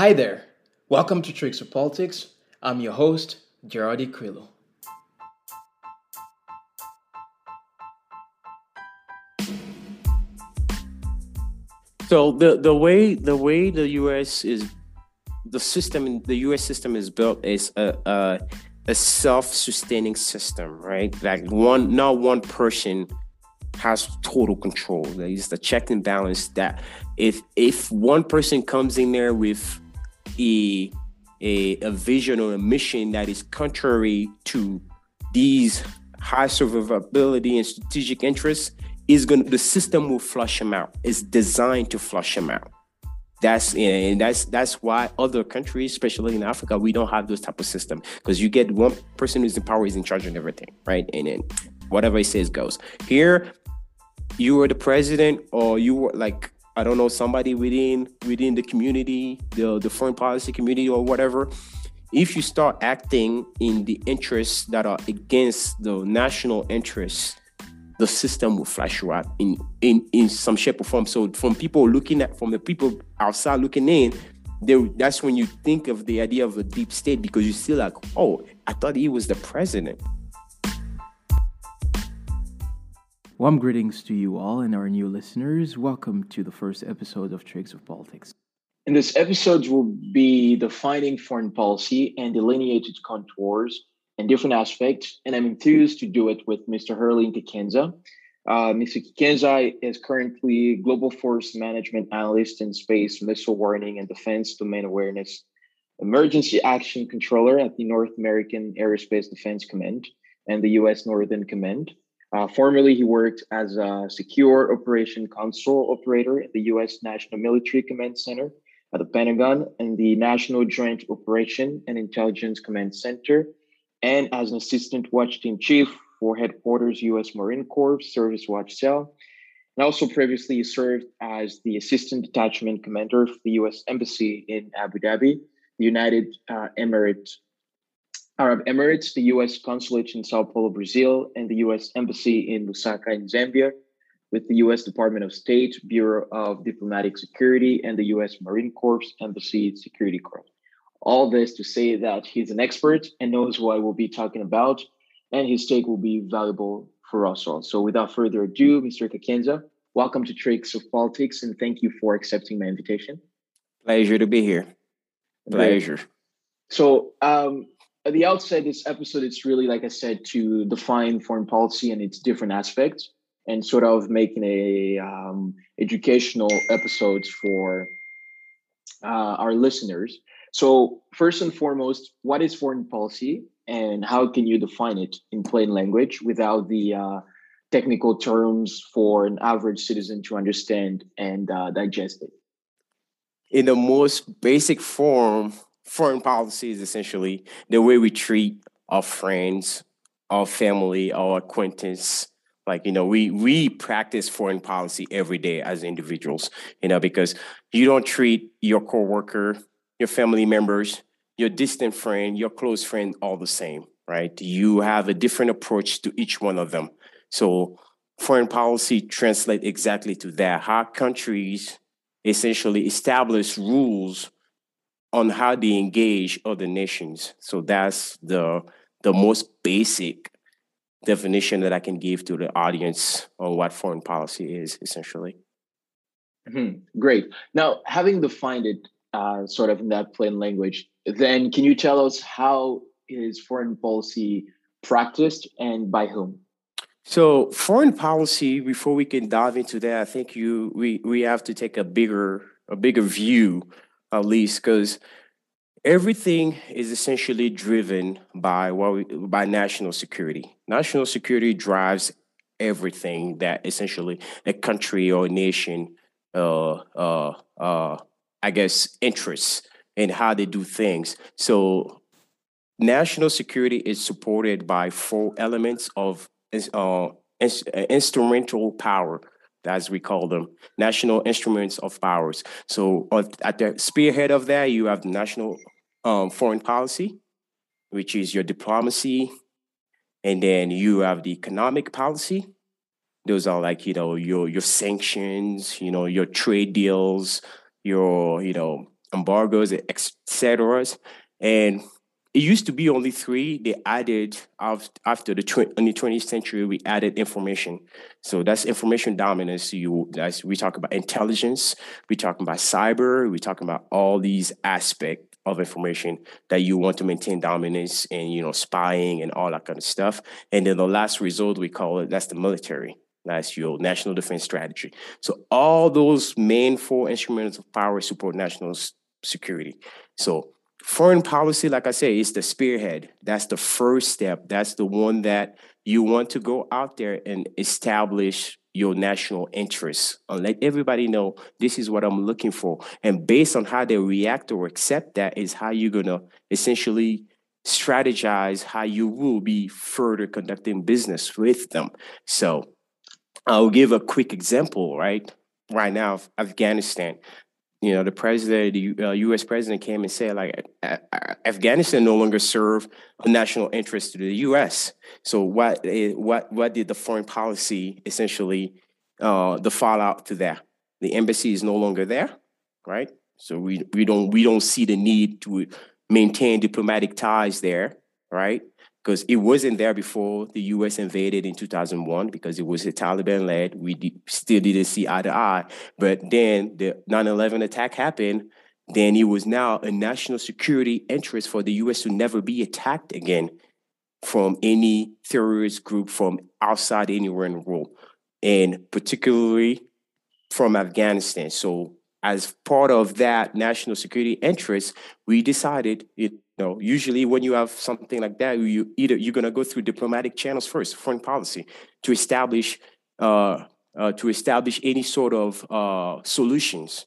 Hi there. Welcome to Tricks of Politics. I'm your host, Gerardi Krillo. So the the way the way the U.S. is the system the U.S. system is built is a a, a self-sustaining system, right? Like one not one person has total control. There's the check and balance that if if one person comes in there with a a, a vision or a mission that is contrary to these high survivability and strategic interests, is going to the system will flush them out. It's designed to flush them out. That's and that's that's why other countries, especially in Africa, we don't have those type of system because you get one person who's in power is in charge of everything, right? And then whatever he says goes. Here, you were the president, or you were like I don't know somebody within within the community, the the foreign policy community, or whatever. If you start acting in the interests that are against the national interests the system will flash you out in in in some shape or form. So from people looking at from the people outside looking in, they, that's when you think of the idea of a deep state because you see like, oh, I thought he was the president. Warm greetings to you all and our new listeners. Welcome to the first episode of Tricks of Politics. In this episode, we'll be defining foreign policy and delineate its contours and different aspects. And I'm enthused to do it with Mr. Herlin Kankienza. Uh, Mr. Kankienza is currently Global Force Management Analyst in Space Missile Warning and Defense Domain Awareness Emergency Action Controller at the North American Aerospace Defense Command and the U.S. Northern Command. Uh, formerly, he worked as a secure operation console operator at the U.S. National Military Command Center at the Pentagon and the National Joint Operation and Intelligence Command Center and as an assistant watch team chief for headquarters U.S. Marine Corps Service Watch Cell. And also previously served as the assistant detachment commander for the U.S. Embassy in Abu Dhabi, the United uh, Emirates, Arab Emirates, the U.S. Consulate in Sao Paulo, Brazil, and the U.S. Embassy in Lusaka in Zambia, with the U.S. Department of State, Bureau of Diplomatic Security, and the U.S. Marine Corps Embassy Security Corps. All this to say that he's an expert and knows what we'll be talking about, and his take will be valuable for us all. So, without further ado, Mr. Kankienza, welcome to Tricks of Politics, and thank you for accepting my invitation. Pleasure to be here. Pleasure. Great. So, um, at the outset, this episode, it's really, like I said, to define foreign policy and its different aspects, and sort of making a um, educational episodes for uh, our listeners. So, first and foremost, what is foreign policy and how can you define it in plain language without the uh, technical terms for an average citizen to understand and uh, digest it? In the most basic form, foreign policy is essentially the way we treat our friends, our family, our acquaintance. Like, you know, we we practice foreign policy every day as individuals, you know, because you don't treat your coworker your family members, your distant friend, your close friend, all the same, right? You have a different approach to each one of them. So foreign policy translate exactly to that. How countries essentially establish rules on how they engage other nations. So that's the the most basic definition that I can give to the audience on what foreign policy is essentially. Mm-hmm. Great. Now, having defined it uh, sort of in that plain language. Then, can you tell us how is foreign policy practiced and by whom? So, foreign policy. Before we can dive into that, I think you we we have to take a bigger a bigger view, least, because everything is essentially driven by what we, by national security. National security drives everything that essentially a country or a nation uh, uh, uh, I guess, interests in how they do things. So national security is supported by four elements of uh, instrumental power, as we call them, national instruments of powers. So at the spearhead of that, you have the national um, foreign policy, which is your diplomacy, and then you have the economic policy. Those are like you know your your sanctions, you know your trade deals, your you know embargoes, etc. And it used to be only three. They added after the tw- in the 20th century, we added information. So that's information dominance. You that's we talk about intelligence, we talking about cyber, we talking about all these aspects of information that you want to maintain dominance and you know spying and all that kind of stuff. And then the last result we call it that's the military. That's your national defense strategy. So all those main four instruments of power support national security. So foreign policy, like I say, is the spearhead. That's the first step. That's the one that you want to go out there and establish your national interests and let everybody know this is what I'm looking for. And based on how they react or accept that is how you're gonna essentially strategize how you will be further conducting business with them. So I'll give a quick example, right? Right now, Afghanistan you know, the president, the uh, U.S. president came and said, like, Afghanistan no longer serve a national interest to the U.S. So what, eh, what, what did the foreign policy essentially, uh, the fallout to that? The embassy is no longer there, right? So we we don't we don't see the need to maintain diplomatic ties there, right? Because it wasn't there before the U.S. invaded in 2001 because it was a Taliban led. We d- still didn't see eye to eye, but then the 9/11 attack happened. Then it was now a national security interest for the U.S. to never be attacked again from any terrorist group from outside anywhere in the world, and particularly from Afghanistan. So as part of that national security interest, we decided it know, usually when you have something like that, you either you're gonna go through diplomatic channels first, foreign policy, to establish uh, uh, to establish any sort of uh, solutions.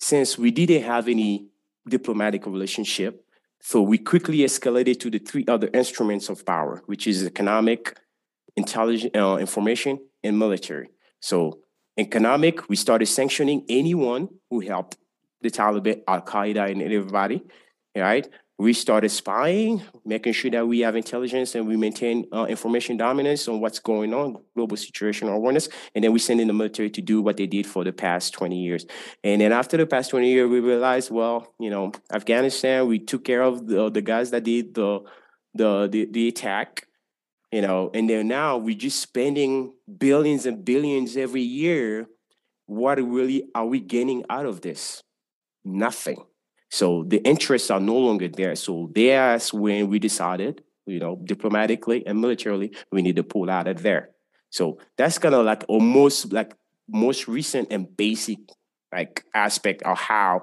Since we didn't have any diplomatic relationship, so we quickly escalated to the three other instruments of power, which is economic, intelligence, uh, information, and military. So economic, we started sanctioning anyone who helped the Taliban, Al Qaeda, and everybody. Right? we started spying, making sure that we have intelligence and we maintain uh, information dominance on what's going on, global situational awareness. And then we send in the military to do what they did for the past 20 years. And then after the past 20 years, we realized, well, you know, Afghanistan, we took care of the, the guys that did the, the, the, the attack, you know, and then now we're just spending billions and billions every year. What really are we gaining out of this? Nothing so the interests are no longer there. So that's when we decided, you know, diplomatically and militarily, we need to pull out of there. So that's kind of like almost like most recent and basic like aspect of how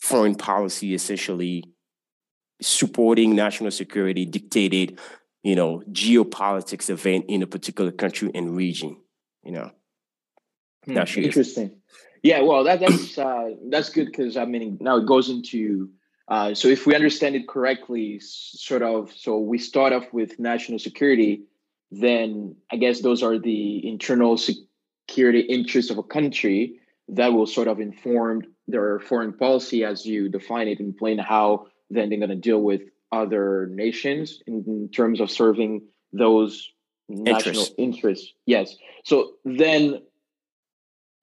foreign policy essentially supporting national security dictated, you know, geopolitics event in a particular country and region, you know. Hmm, interesting. Yeah, well, that, that's uh, that's good because I mean now it goes into uh, so if we understand it correctly, sort of. So we start off with national security, then I guess those are the internal security interests of a country that will sort of inform their foreign policy as you define it and plan how then they're going to deal with other nations in, in terms of serving those national interests. Yes. So then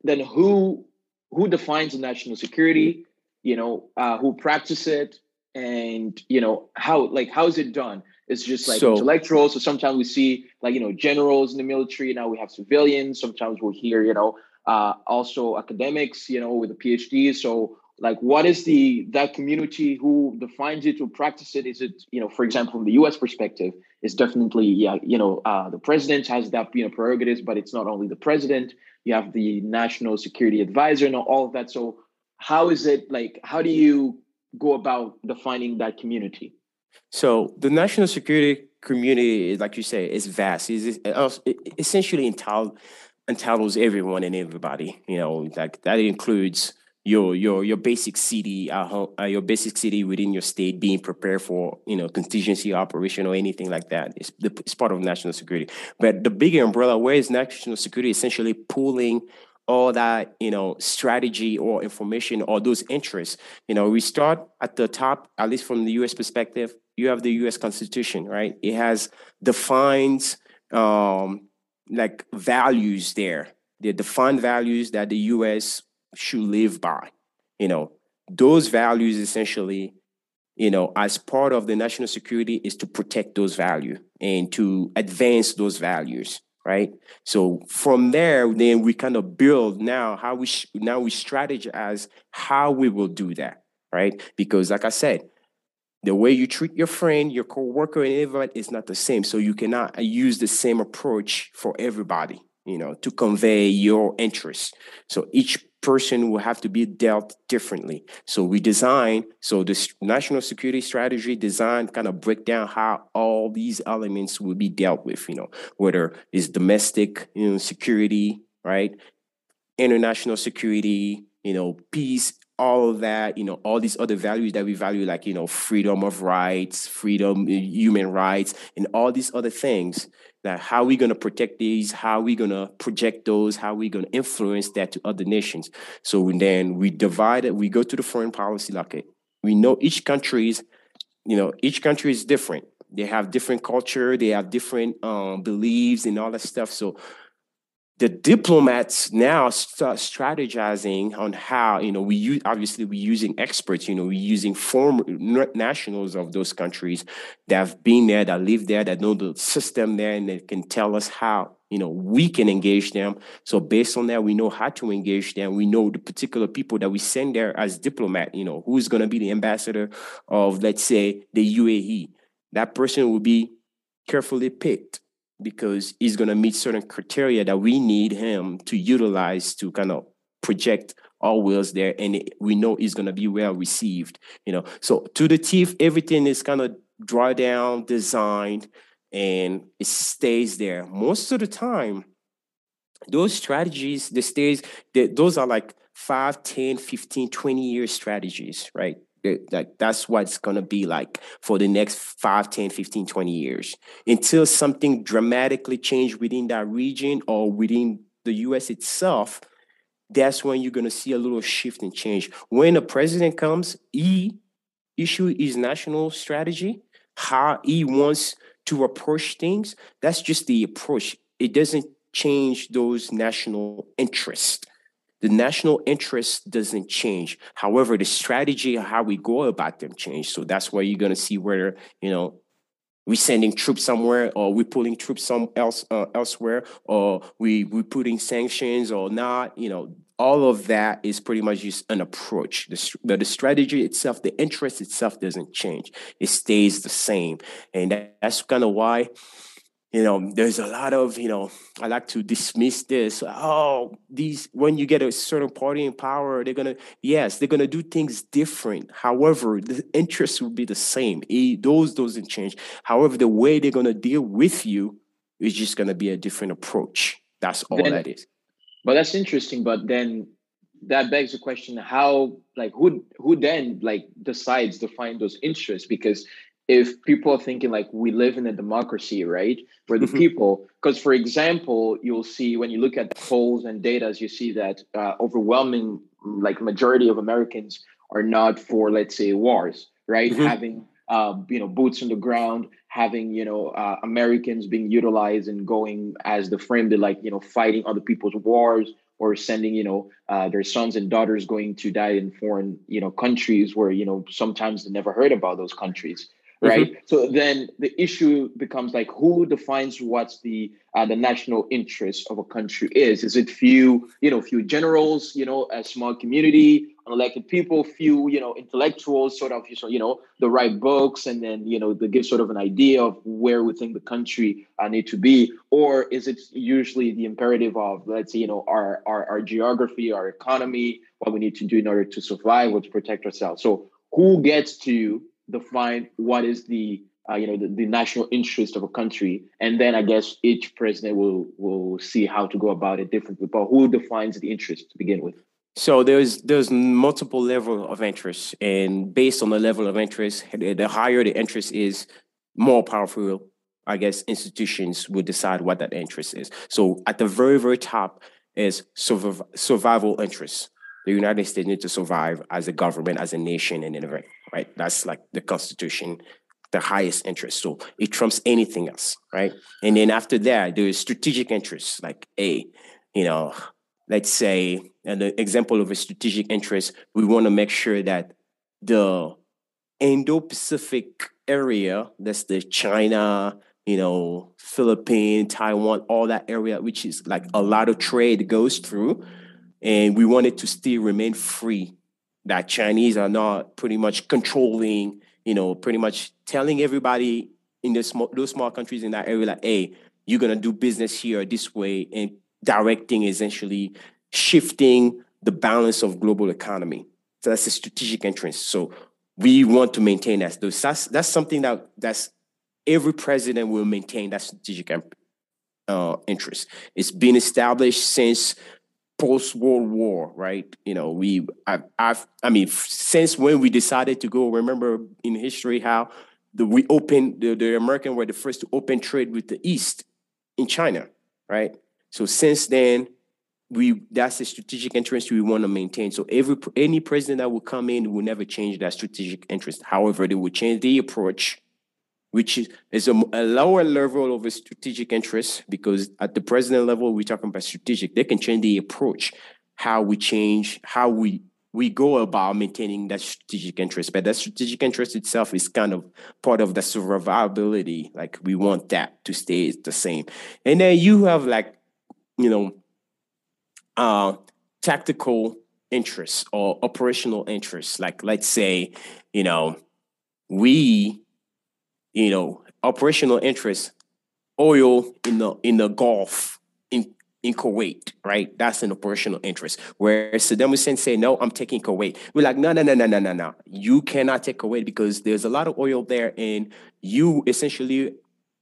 then who who defines the national security? You know uh, who practice it? And you know how like how is it done? It's just like so, intellectuals. So sometimes we see like you know generals in the military. Now we have civilians. Sometimes we'll hear you know uh, also academics you know with a phd so like what is the that community who defines it who practice it? Is it you know for example from the us perspective is definitely yeah you know uh, the president has that you know prerogatives but it's not only the president. You have the national security advisor and all of that. So how is it like how do you go about defining that community? So the national security community like you say is vast. Is it essentially entitles everyone and everybody you know like that includes your your your basic city uh, uh, your basic city within your state being prepared for you know contingency operation or anything like that it's, the, it's part of national security. But the bigger umbrella where is national security essentially pulling all that you know strategy or information or those interests? You know we start at the top at least from the us perspective you have the us constitution right? It has defined um like values there. The defined values that the us should live by. You know, those values essentially you know, as part of the national security is to protect those values and to advance those values, right? So from there, then we kind of build now how we sh- now we strategize how we will do that, right? Because like I said, the way you treat your friend, your coworker, and everyone is not the same. So you cannot use the same approach for everybody, you know, to convey your interests. So each person will have to be dealt differently. So we design, so this national security strategy design kind of break down how all these elements will be dealt with, you know, whether it's domestic, you know, security, right? International security, you know, peace, all of that, you know, all these other values that we value, like, you know, freedom of rights, freedom, human rights, and all these other things that how are we going to protect these how are we going to project those how are we going to influence that to other nations. So then we divide it we go to the foreign policy like we know each country's you know each country is different. They have different culture they have different um, beliefs and all that stuff. So the diplomats now start strategizing on how you know we use obviously we're using experts you know we're using former nationals of those countries that have been there that live there that know the system there and they can tell us how you know we can engage them. So based on that we know how to engage them. We know the particular people that we send there as diplomat you know who's going to be the ambassador of let's say the uae that person will be carefully picked because he's going to meet certain criteria that we need him to utilize to kind of project our wills there and we know he's going to be well received you know. So to the teeth everything is kind of draw down designed and it stays there. Most of the time those strategies the stays those are like 5 10 15 20 year strategies right like that's what's going to be like for the next 5 10 15 20 years. Until something dramatically change within that region or within the us itself that's when you're going to see a little shift and change. When a president comes he issue his national strategy how he wants to approach things that's just the approach. It doesn't change those national interests the national interest doesn't change. However, the strategy how we go about them change. So that's why you're going to see whether, you know, we sending troops somewhere or we pulling troops some else uh, elsewhere or we we putting sanctions or not you know all of that is pretty much just an approach the, the strategy itself the interest itself doesn't change it stays the same and that's kind of why you know, there's a lot of, you know, I like to dismiss this. Oh, these, when you get a certain party in power, they're going to, yes, they're going to do things different. However, the interest will be the same. It, those doesn't change. However, the way they're going to deal with you is just going to be a different approach. That's all then, that is. But that's interesting. But then that begs the question how like who who then like decides to find those interests because if people are thinking like we live in a democracy, right? Where the mm-hmm. people, because for example, you'll see when you look at polls and data, you see that uh, overwhelming, like majority of Americans are not for, let's say, wars, right? Mm-hmm. Having um, you know boots on the ground, having you know uh, Americans being utilized and going as the frame to like you know fighting other people's wars or sending you know uh, their sons and daughters going to die in foreign you know countries where you know sometimes they never heard about those countries right? Mm-hmm. So then the issue becomes like who defines what's the uh, the national interest of a country is? Is it few, you know, few generals, you know, a small community, unelected people, few, you know, intellectuals, sort of, you know, the right books, and then you know, they give sort of an idea of where we think the country uh, need to be, or is it usually the imperative of, let's say, you know, our our our geography, our economy, what we need to do in order to survive or to protect ourselves? So who gets to define what is the uh, you know the, the, national interest of a country. And then i guess each president will will see how to go about it differently. But who defines the interest to begin with? So there's there's multiple level of interest. And based on the level of interest the higher the interest is more powerful i guess institutions will decide what that interest is. So at the very very top is survival interests the United States need to survive as a government, as a nation, and innovate. Right? That's like the Constitution, the highest interest. So it trumps anything else, right? And then after that, there is strategic interests, like a, you know, let's say the example of a strategic interest, we want to make sure that the Indo-Pacific area, that's the China, you know, Philippines, Taiwan, all that area, which is like a lot of trade goes through, and we want it to still remain free. That Chinese are not pretty much controlling, you know, pretty much telling everybody in the small, those small countries in that area, like, hey, you're gonna do business here this way, and directing essentially shifting the balance of global economy. So that's a strategic interest. So we want to maintain that. So that's that's something that that's every president will maintain that strategic uh, interest. It's been established since post World War, right? You know, we I've, I've I mean since when we decided to go. Remember in history how the we opened the, the American were the first to open trade with the East in China, right? So since then, we that's a strategic interest we want to maintain. So every any president that will come in will never change that strategic interest. However, they will change the approach, which is, a, a, lower level of a strategic interest because at the president level we're talking about strategic. They can change the approach, how we change, how we we go about maintaining that strategic interest. But that strategic interest itself is kind of part of the survivability. Like we want that to stay the same. And then you have like, you know, uh, tactical interests or operational interests. Like, let's say, you know, we, you know, operational interests, oil in the in the Gulf in in Kuwait, right? That's an operational interest. Where Saddam Hussein say, "No, I'm taking Kuwait." We're like, "No, no, no, no, no, no, no. You cannot take Kuwait because there's a lot of oil there, and you essentially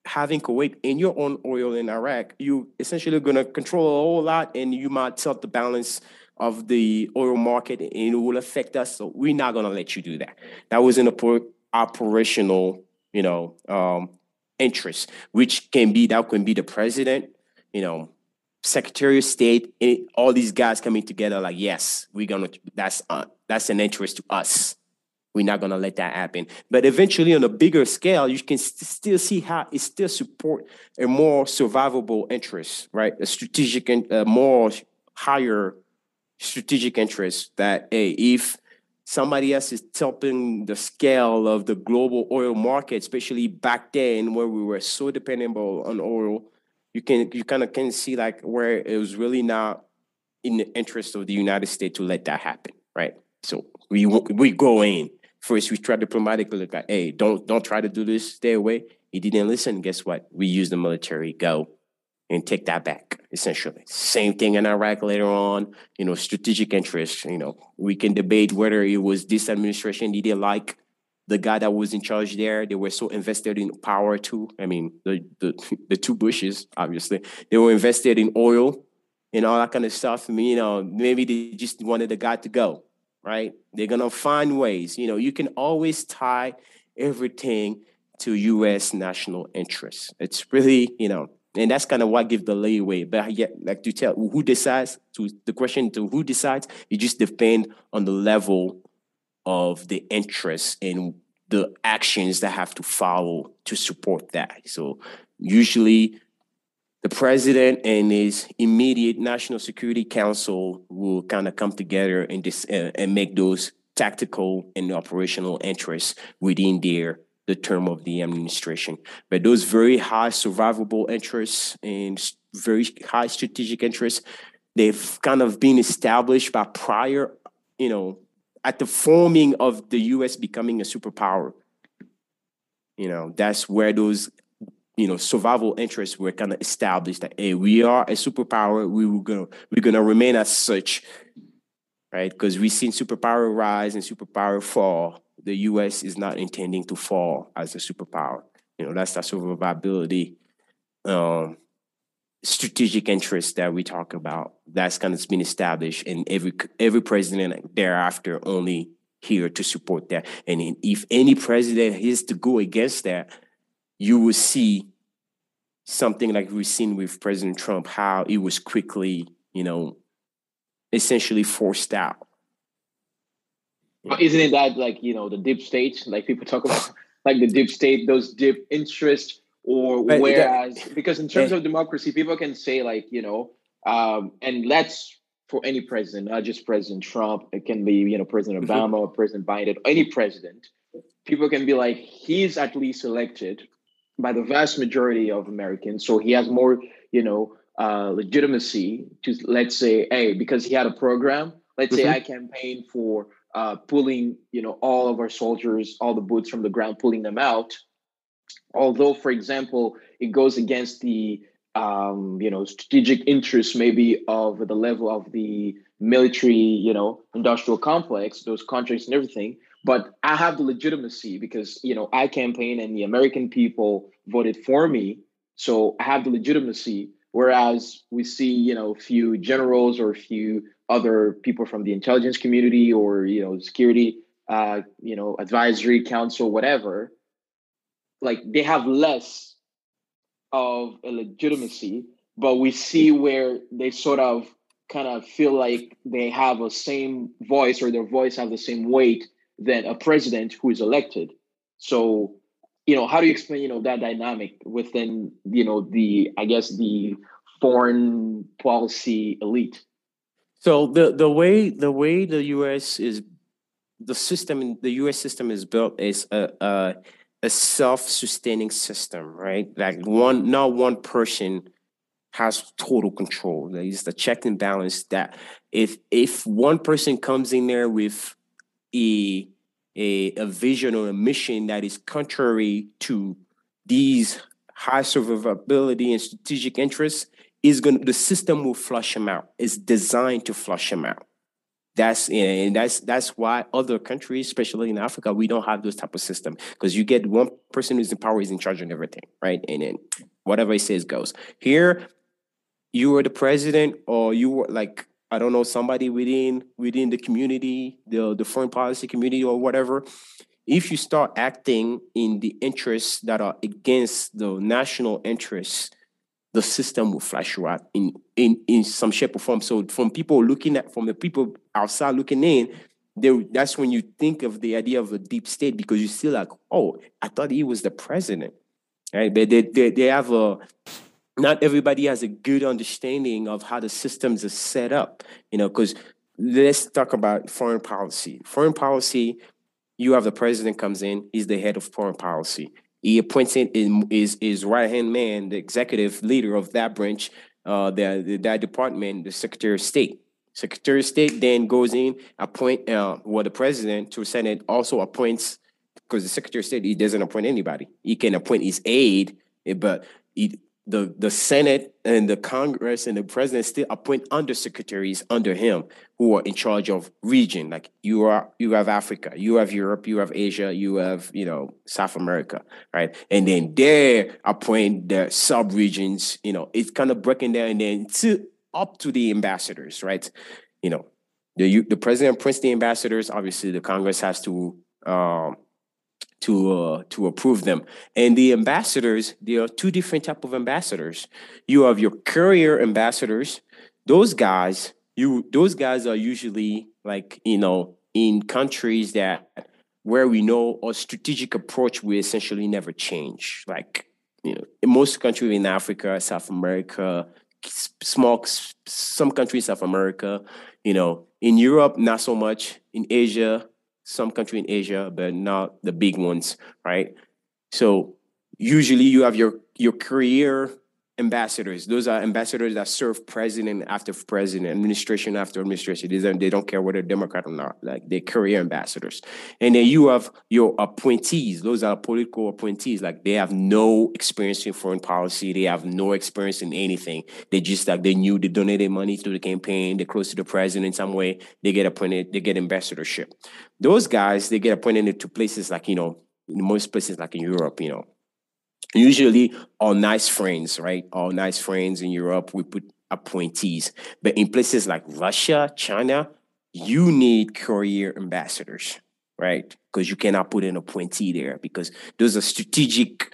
having Kuwait in your own oil in Iraq, you essentially to control a whole lot and you might tilt the balance of the oil market and it will affect us. So we're not going to let you do that. That was an operational, you know, um, interest, which can be, that can be the president, you know, Secretary of State, all these guys coming together like, yes, we're to, that's, uh, that's an interest to us we're not to let that happen. But eventually, on a bigger scale, you can st- still see how it still support a more survivable interest, right? A strategic and more higher strategic interest that hey, if somebody else is tilting the scale of the global oil market, especially back then where we were so dependent on oil, you can you kind of can see like where it was really not in the interest of the United States to let that happen, right? So we we go in First, we try diplomatically, like, hey, don't don't try to do this, stay away. He didn't listen. Guess what? We use the military, go and take that back, essentially. Same thing in Iraq later on, you know, strategic interest. You know, we can debate whether it was this administration did they like the guy that was in charge there. They were so invested in power too. I mean, the the, the two Bushes, obviously, they were invested in oil and all that kind of stuff. I mean, you know, maybe they just wanted the guy to go right? They're gonna find ways. You know, you can always tie everything to U.S. national interests. It's really, you know, and that's kind of what gives the leeway. But yet, like to tell who decides to the question to who decides, it just depend on the level of the interest and the actions that have to follow to support that. So usually the president and his immediate national security council will kind of come together and dis- uh, and make those tactical and operational interests within their the term of the administration. But those very high survivable interests and very high strategic interests, they've kind of been established by prior, you know, at the forming of the U.S. becoming a superpower. You know, that's where those you know survival interests were kind of established that hey we are a superpower we were gonna we're gonna remain as such right because we've seen superpower rise and superpower fall the us is not intending to fall as a superpower. You know that's that survivability um strategic interest that we talk about. That's kind of been established and every every president thereafter only here to support that. And if any president is to go against that you will see something like we've seen with President Trump, how it was quickly, you know, essentially forced out. Isn't it that like, you know, the deep state, like people talk about like the deep state, those deep interests, or but whereas, that, because in terms of democracy, people can say like, you know, um, and let's for any president, not just President Trump. It can be, you know, President mm-hmm. Obama or President Biden, any president. People can be like, he's at least elected by the vast majority of Americans, so he has more, you know, uh, legitimacy to let's say, hey, because he had a program. Let's mm-hmm. say I campaign for uh, pulling, you know, all of our soldiers, all the boots from the ground, pulling them out. Although, for example, it goes against the um, you know, strategic interests maybe of the level of the military, you know, industrial complex, those contracts and everything. But I have the legitimacy because, you know, I campaign and the American people voted for me. So I have the legitimacy. Whereas we see, you know, a few generals or a few other people from the intelligence community or, you know, security, uh, you know, advisory council, whatever, like they have less of a legitimacy, but we see where they sort of kind of feel like they have a same voice or their voice have the same weight than a president who is elected. So, you know, how do you explain, you know, that dynamic within, you know, the I guess the foreign policy elite? So the the way the way the U.S. is the system the U.S. system is built is a, a a self-sustaining system, right? Like one, not one person has total control. It's the check and balance that if if one person comes in there with a a, a vision or a mission that is contrary to these high survivability and strategic interests, is going the system will flush them out. It's designed to flush them out. That's and that's that's why other countries, especially in Africa, we don't have those type of system because you get one person who's in power is in charge of everything, right? And then whatever he says goes. Here, you were the president, or you were like I don't know somebody within within the community, the the foreign policy community, or whatever. If you start acting in the interests that are against the national interests the system will flash you out in in in some shape or form. So from people looking at from the people outside looking in, that's when you think of the idea of a deep state because you see like, oh, I thought he was the president, right? But they they, they have a not everybody has a good understanding of how the systems are set up, you know, because let's talk about foreign policy. Foreign policy, you have the president comes in, he's the head of foreign policy. He appointed his, his right hand man, the executive leader of that branch, uh, the, that department, the Secretary of State. Secretary of State then goes in, appoint uh, well, the president to Senate also appoints because the Secretary of State he doesn't appoint anybody. He can appoint his aide, eh, but he, the the Senate and the Congress and the president still appoint undersecretaries under him who are in charge of region. Like you are, you have Africa, you have Europe, you have Asia, you have you know South America, right? And then they appoint the sub regions. You know, it's kind of breaking down and then to up to the ambassadors, right? You know, the the president appoints the ambassadors. Obviously, the Congress has to um, to uh, to approve them. And the ambassadors, there are two different type of ambassadors. You have your career ambassadors. Those guys, you those guys are usually like you know in countries that where we know our strategic approach will essentially never change. Like you know, in most countries in Africa, South America, small some countries South America, you know, in Europe not so much. In Asia, some country in Asia, but not the big ones, right? So usually you have your your career ambassadors. Those are ambassadors that serve president after president, administration after administration. They don't, they don't care whether Democrat or not. Like they're career ambassadors. And then you have your appointees. Those are political appointees. Like they have no experience in foreign policy. They have no experience in anything. They just like they knew they donated money to the campaign. They're close to the president in some way. They get appointed. They get ambassadorship. Those guys they get appointed to places like you know in most places like in Europe. You know usually all nice friends, right? All nice friends in Europe, we put appointees. But in places like Russia, China, you need career ambassadors, right? Because you cannot put an appointee there because those are strategic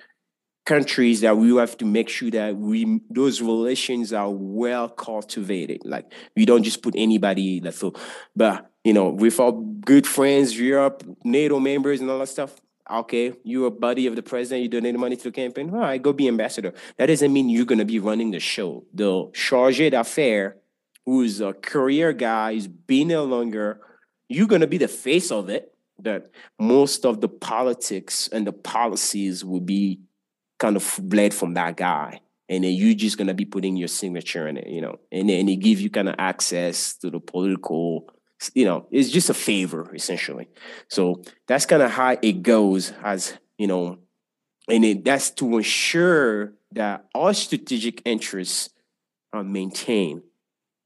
countries that we have to make sure that we those relations are well cultivated. Like we don't just put anybody that so but you know, with our good friends, Europe, NATO members and all that stuff, okay, you're a buddy of the president, you donate money to the campaign, all right, go be ambassador. That doesn't mean you're going to be running the show. The charge d'affaires who's a career guy, who's been longer, you're gonna be the face of it. That most of the politics and the policies will be kind of bled from that guy. And then you're just gonna be putting your signature in it, you know, and then it give you kind of access to the political, you know, it's just a favor essentially. So that's kind of how it goes as, you know, and it, that's to ensure that our strategic interests are maintained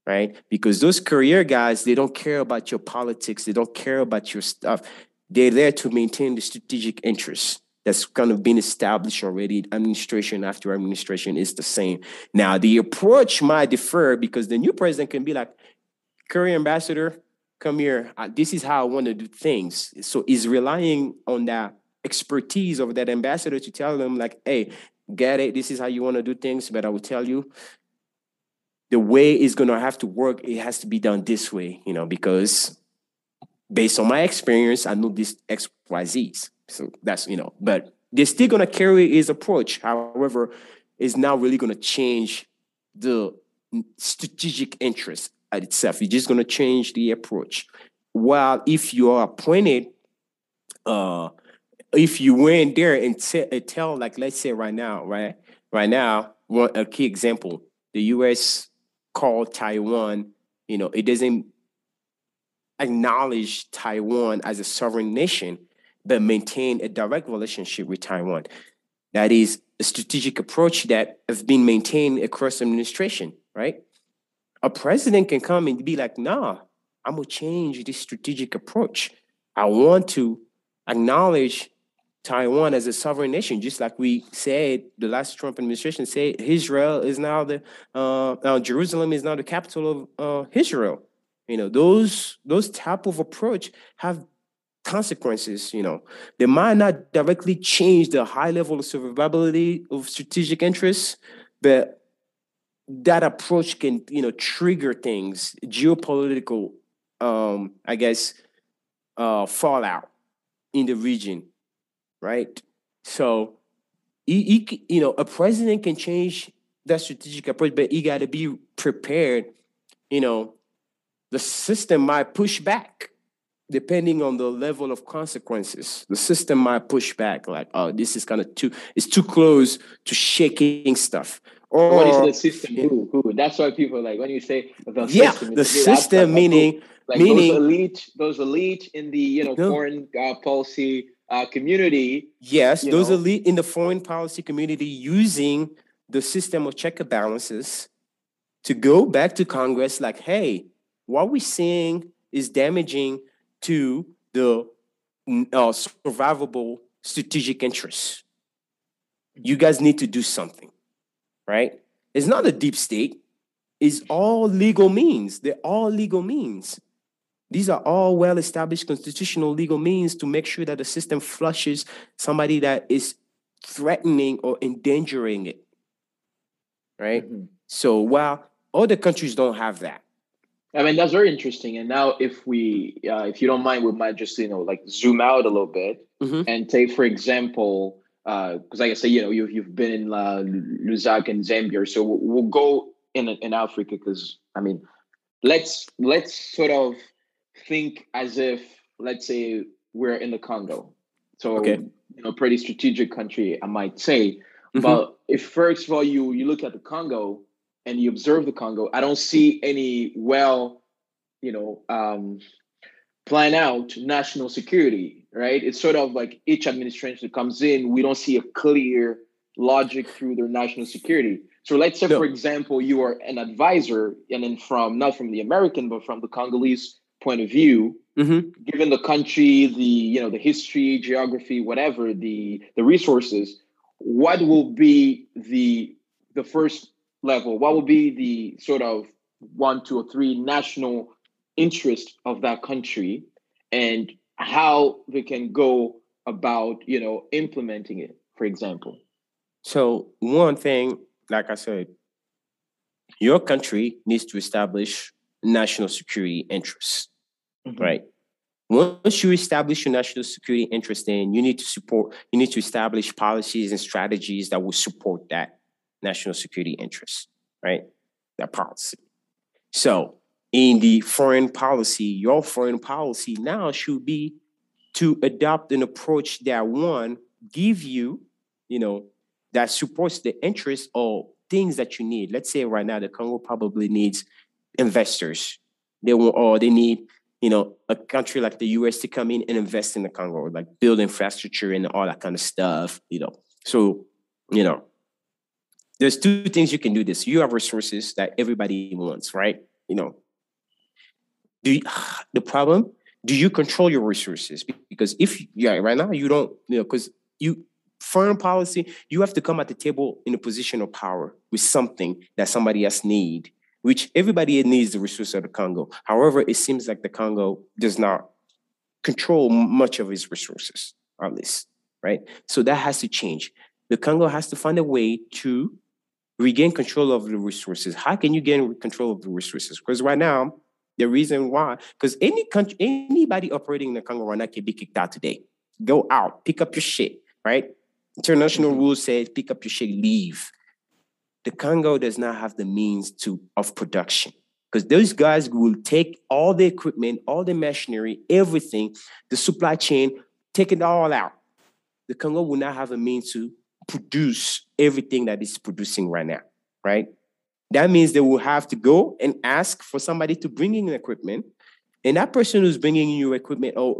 right? Because those career guys, they don't care about your politics, they don't care about your stuff. They're there to maintain the strategic interests that's kind of been established already. Administration after administration is the same. Now, the approach might differ because the new president can be like, career ambassador, come here. Uh, this is how I want to do things. So he's relying on that expertise of that ambassador to tell them, like, hey, get it. This is how you want to do things. But I will tell you, the way it's going to have to work, it has to be done this way, you know, because based on my experience, I know this X, Y, Z's. So that's, you know, but they're still going to carry his approach. However, it's not really going to change the strategic interest itself. You're just going to change the approach. While if you are appointed, uh, if you went there and t- tell, like, let's say right now, right, right now, one a key example, the U.S called Taiwan, you know, it doesn't acknowledge Taiwan as a sovereign nation, but maintain a direct relationship with Taiwan. That is a strategic approach that has been maintained across administration, right? A president can come and be like, nah, I'm gonna change this strategic approach. I want to acknowledge Taiwan as a sovereign nation, just like we said, the last Trump administration said Israel is now the uh, uh, Jerusalem is now the capital of uh, Israel. You know, those those type of approach have consequences. You know, they might not directly change the high level of survivability of strategic interests, but that approach can you know trigger things, geopolitical, um, I guess, uh, fallout in the region right? So, he, he, you know, a president can change that strategic approach, but he got to be prepared. You know, the system might push back depending on the level of consequences. The system might push back, like, oh, this is kind of too, it's too close to shaking stuff. Or, what is the system? Who? Who? That's why people like when you say the yeah, system. the system meaning like meaning those elite, those elite in the you know no. foreign uh, policy uh, community. Yes, those know. elite in the foreign policy community using the system of check and balances to go back to Congress like, hey, what we're seeing is damaging to the uh, survivable strategic interests. You guys need to do something, right? It's not a deep state. It's all legal means. They're all legal means. These are all well established constitutional legal means to make sure that the system flushes somebody that is threatening or endangering it. Right? Mm-hmm. So while other countries don't have that. I mean that's very interesting. And now, if we, uh, if you don't mind, we might just you know like zoom out a little bit mm-hmm. and take, for example, because uh, like I say, you know, you've you've been in uh, Lusaka and Zambia, so we'll, we'll go in in Africa because I mean, let's let's sort of think as if, let's say, we're in the Congo. So, okay. you know, pretty strategic country, I might say. Mm-hmm. But if first of all you you look at the Congo and you observe the Congo, I don't see any well, you know, um, plan out national security. Right? It's sort of like each administration that comes in, we don't see a clear logic through their national security. So let's say, no. for example, you are an advisor, and then from not from the American, but from the Congolese point of view, mm-hmm. given the country, the you know the history, geography, whatever the the resources, what will be the the first level? What will be the sort of one, two, or three national interest of that country, and how we can go about you know implementing it, for example. So one thing, like I said, your country needs to establish national security interests, mm-hmm. right? Once you establish your national security interest, then you need to support, you need to establish policies and strategies that will support that national security interest, right? That policy. So in the foreign policy, your foreign policy now should be to adopt an approach that one give you, you know, that supports the interests or things that you need. Let's say right now the Congo probably needs investors. They want or they need, you know, a country like the US to come in and invest in the Congo, like build infrastructure and all that kind of stuff, you know. So, you know, there's two things you can do this. You have resources that everybody wants, right? You know, do you, the problem do you control your resources? Because if yeah right now you don't you know because you foreign policy you have to come at the table in a position of power with something that somebody else need which everybody needs the resources of the congo. However it seems like the congo does not control much of its resources at least right? So that has to change. The congo has to find a way to regain control of the resources. How can you gain control of the resources? Because right now the reason why, because any country, anybody operating in the Congo right now can be kicked out today. Go out, pick up your shit, right? International mm-hmm. rules say pick up your shit, leave. The Congo does not have the means to of production because those guys will take all the equipment, all the machinery, everything, the supply chain, take it all out. The Congo will not have a means to produce everything that is producing right now, right? That means they will have to go and ask for somebody to bring in equipment. And that person who's bringing you equipment or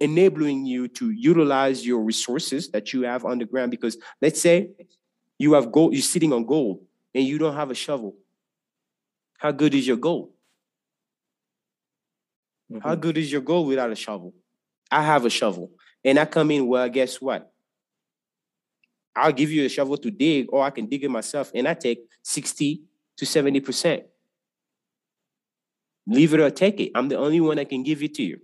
enabling you to utilize your resources that you have on the ground, because let's say you have gold, you're sitting on gold and you don't have a shovel. How good is your gold? Mm-hmm. How good is your gold without a shovel? I have a shovel. And I come in, well, guess what? I'll give you a shovel to dig, or I can dig it myself, and I take 60 to 70%. Leave it or take it. I'm the only one that can give it to you.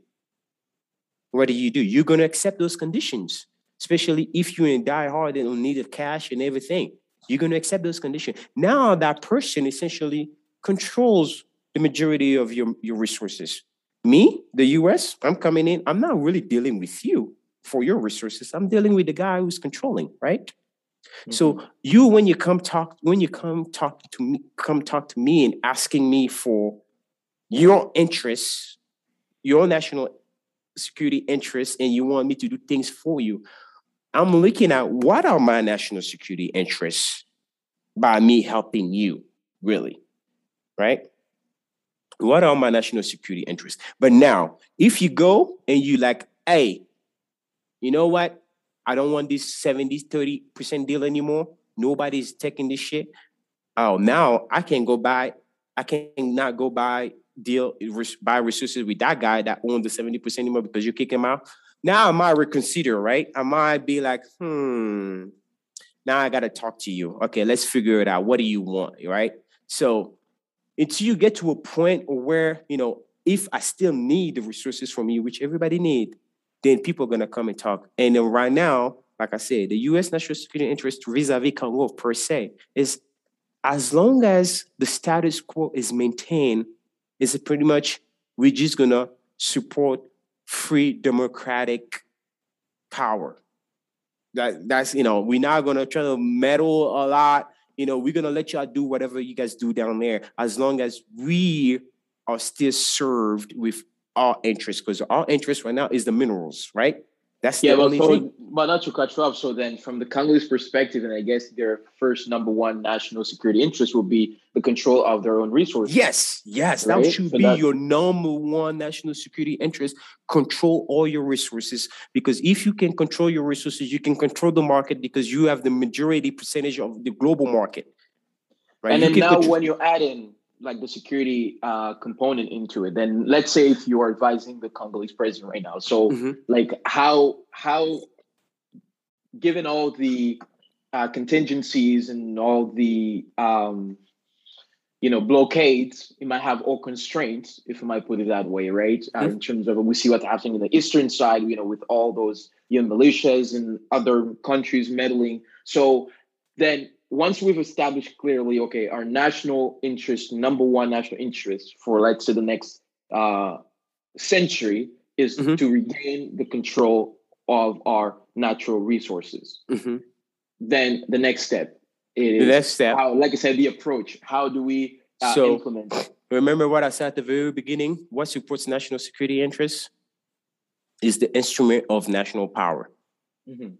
What do you do? You're going to accept those conditions, especially if you're in die hard and in need the cash and everything. You're going to accept those conditions. Now that person essentially controls the majority of your, your resources. Me, the US, I'm coming in, I'm not really dealing with you for your resources. I'm dealing with the guy who's controlling, right? Mm-hmm. So you, when you come talk, when you come talk to me, come talk to me and asking me for your interests, your national security interests, and you want me to do things for you, I'm looking at what are my national security interests by me helping you, really, right? What are my national security interests? But now, if you go and you like, hey, you know what? I don't want this 70, 30% deal anymore. Nobody's taking this shit. Oh, now I can go buy, I can not go buy deal, buy resources with that guy that owned the 70% anymore because you kick him out. Now I might reconsider, right? I might be like, hmm, now I got to talk to you. Okay, let's figure it out. What do you want, right? So until you get to a point where, you know, if I still need the resources from you, which everybody need, then people are going to come and talk. And then right now, like I said, the U.S. national security interest vis-a-vis Congo per se is as long as the status quo is maintained, is pretty much we're just gonna support free democratic power. That that's you know we're not gonna try to meddle a lot. You know we're gonna let y'all do whatever you guys do down there as long as we are still served with our interest because our interest right now is the minerals, right? That's yeah, the only so, thing. But not to cut you off. So then, from the Congolese perspective, and I guess their first number one national security interest will be the control of their own resources. Yes, yes, right? that should so be your number one national security interest. Control all your resources because if you can control your resources, you can control the market because you have the majority percentage of the global market. Right? And then now, control- when you add in like the security uh, component into it then let's say if you are advising the congolese president right now so mm-hmm. like how how given all the uh, contingencies and all the um, you know blockades it might have all constraints if i might put it that way right uh, mm-hmm. in terms of we see what's happening in the eastern side you know with all those you know militias and other countries meddling so then once we've established clearly, okay, our national interest, number one national interest for let's say the next uh, century is mm-hmm. to regain the control of our natural resources. Mm-hmm. Then the next step is the next step, how, like I said, the approach. How do we uh, so, implement? remember what I said at the very beginning? What supports national security interests is the instrument of national power. Mm-hmm.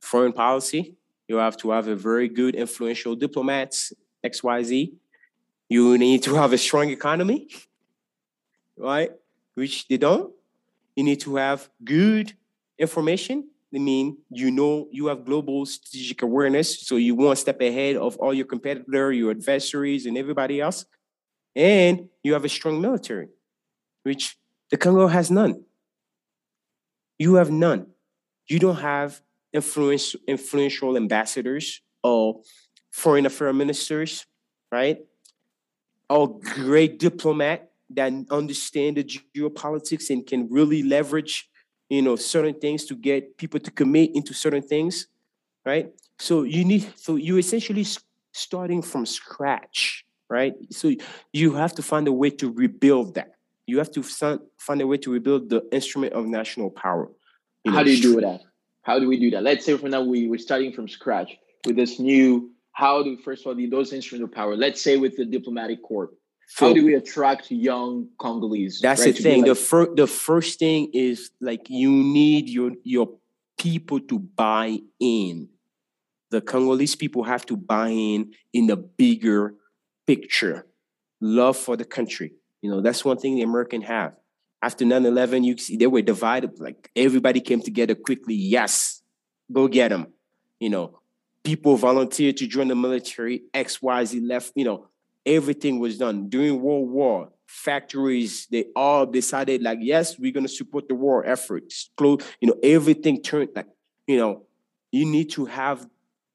Foreign policy, you have to have a very good, influential diplomats, XYZ. You need to have a strong economy, right? Which they don't. You need to have good information. I mean, you know, you have global strategic awareness, so you one step ahead of all your competitor, your adversaries, and everybody else. And you have a strong military, which the Congo has none. You have none. You don't have influence, influential ambassadors or foreign affairs ministers, right? Or great diplomat that understand the geopolitics and can really leverage, you know, certain things to get people to commit into certain things, right? So you need, so you essentially starting from scratch, right? So you have to find a way to rebuild that. You have to find a way to rebuild the instrument of national power. You know, How do you do that? How do we do that? Let's say for now we, we're starting from scratch with this new, how do, first of all, the, those instruments of power, let's say with the diplomatic corps, so, how do we attract young Congolese? That's right, the thing. Like, the first the first thing is like you need your your people to buy in. The Congolese people have to buy in in the bigger picture. Love for the country. You know, that's one thing the American have after 9-11 you see they were divided like everybody came together quickly. Yes go get them you know people volunteered to join the military xyz left you know everything was done. During world war factories they all decided like yes we're going to support the war efforts. Close you know everything turned like you know you need to have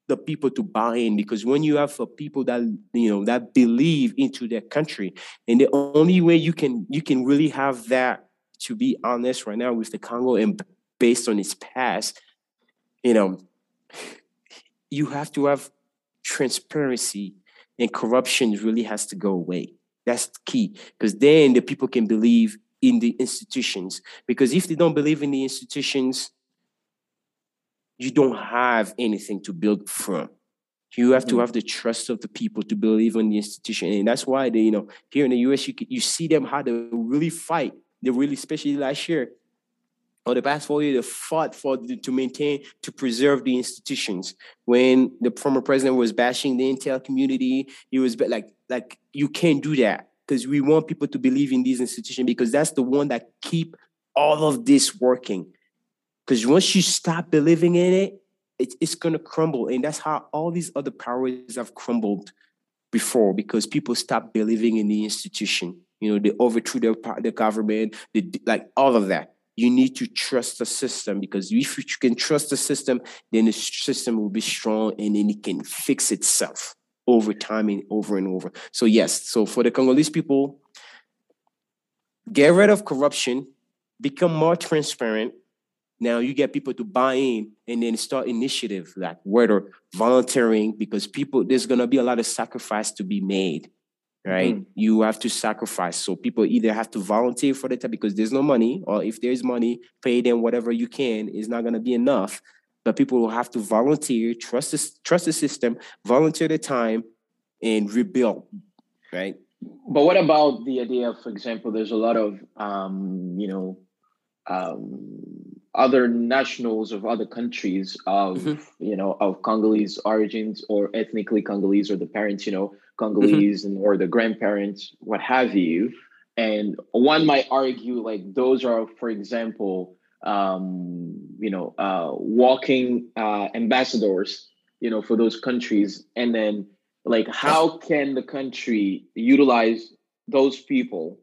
the people to buy in because when you have people that you know that believe into their country and the only way you can you can really have that to be honest right now with the congo and based on its past you know you have to have transparency and corruption really has to go away. That's key because then the people can believe in the institutions because if they don't believe in the institutions you don't have anything to build from. You have mm-hmm. to have the trust of the people to believe in the institution, and that's why they, you know, here in the U.S. you you see them how they really fight. They really, especially last year or the past four years, they fought for the, to maintain to preserve the institutions. When the former president was bashing the Intel community, he was like, like you can't do that because we want people to believe in these institutions because that's the one that keep all of this working. Because once you stop believing in it, it it's going to crumble. And that's how all these other powers have crumbled before because people stop believing in the institution. You know, they overthrew the, the government, they, like all of that. You need to trust the system because if you can trust the system, then the system will be strong and then it can fix itself over time and over and over. So, yes, so for the Congolese people, get rid of corruption, become more transparent, now you get people to buy in and then start initiative like whether volunteering because people there's gonna be a lot of sacrifice to be made, right? Mm-hmm. You have to sacrifice. So people either have to volunteer for the time because there's no money, or if there's money, pay them whatever you can. It's not gonna be enough. But people will have to volunteer, trust the, trust the system, volunteer the time, and rebuild, right? But what about the idea, for example, there's a lot of um, you know um, other nationals of other countries of mm-hmm. you know of Congolese origins or ethnically Congolese or the parents you know Congolese mm-hmm. and or the grandparents what have you and one might argue like those are for example um, you know uh, walking uh, ambassadors you know for those countries and then like how can the country utilize those people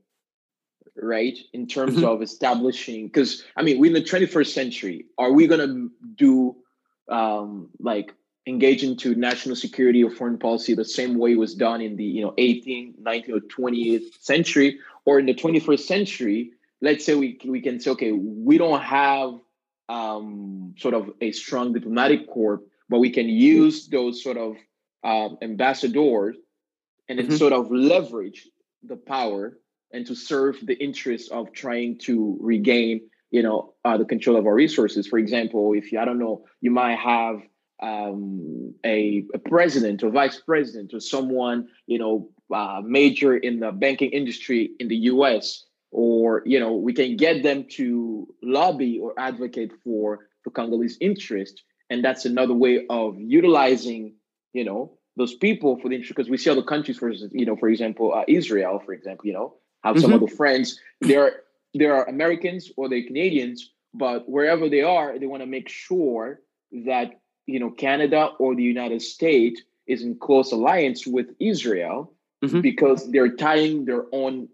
right? In terms mm-hmm. of establishing, because I mean, we're in the 21st century. Are we going to do um, like engage into national security or foreign policy the same way it was done in the you know 18th, 19th, or 20th century, or in the 21st century? Let's say we we can say, okay, we don't have um, sort of a strong diplomatic corps, but we can use those sort of um, ambassadors and then mm-hmm. sort of leverage the power and to serve the interests of trying to regain you know uh, the control of our resources for example if you i don't know you might have um, a, a, president or vice president or someone you know uh, major in the banking industry in the U.S. or you know we can get them to lobby or advocate for the Congolese interest, and that's another way of utilizing you know those people for the interest because we see other countries, for you know, for example, uh, Israel, for example, you know, have some mm-hmm. other friends. They're there are Americans or they're Canadians, but wherever they are, they want to make sure that you know Canada or the United States is in close alliance with Israel mm-hmm. because they're tying their own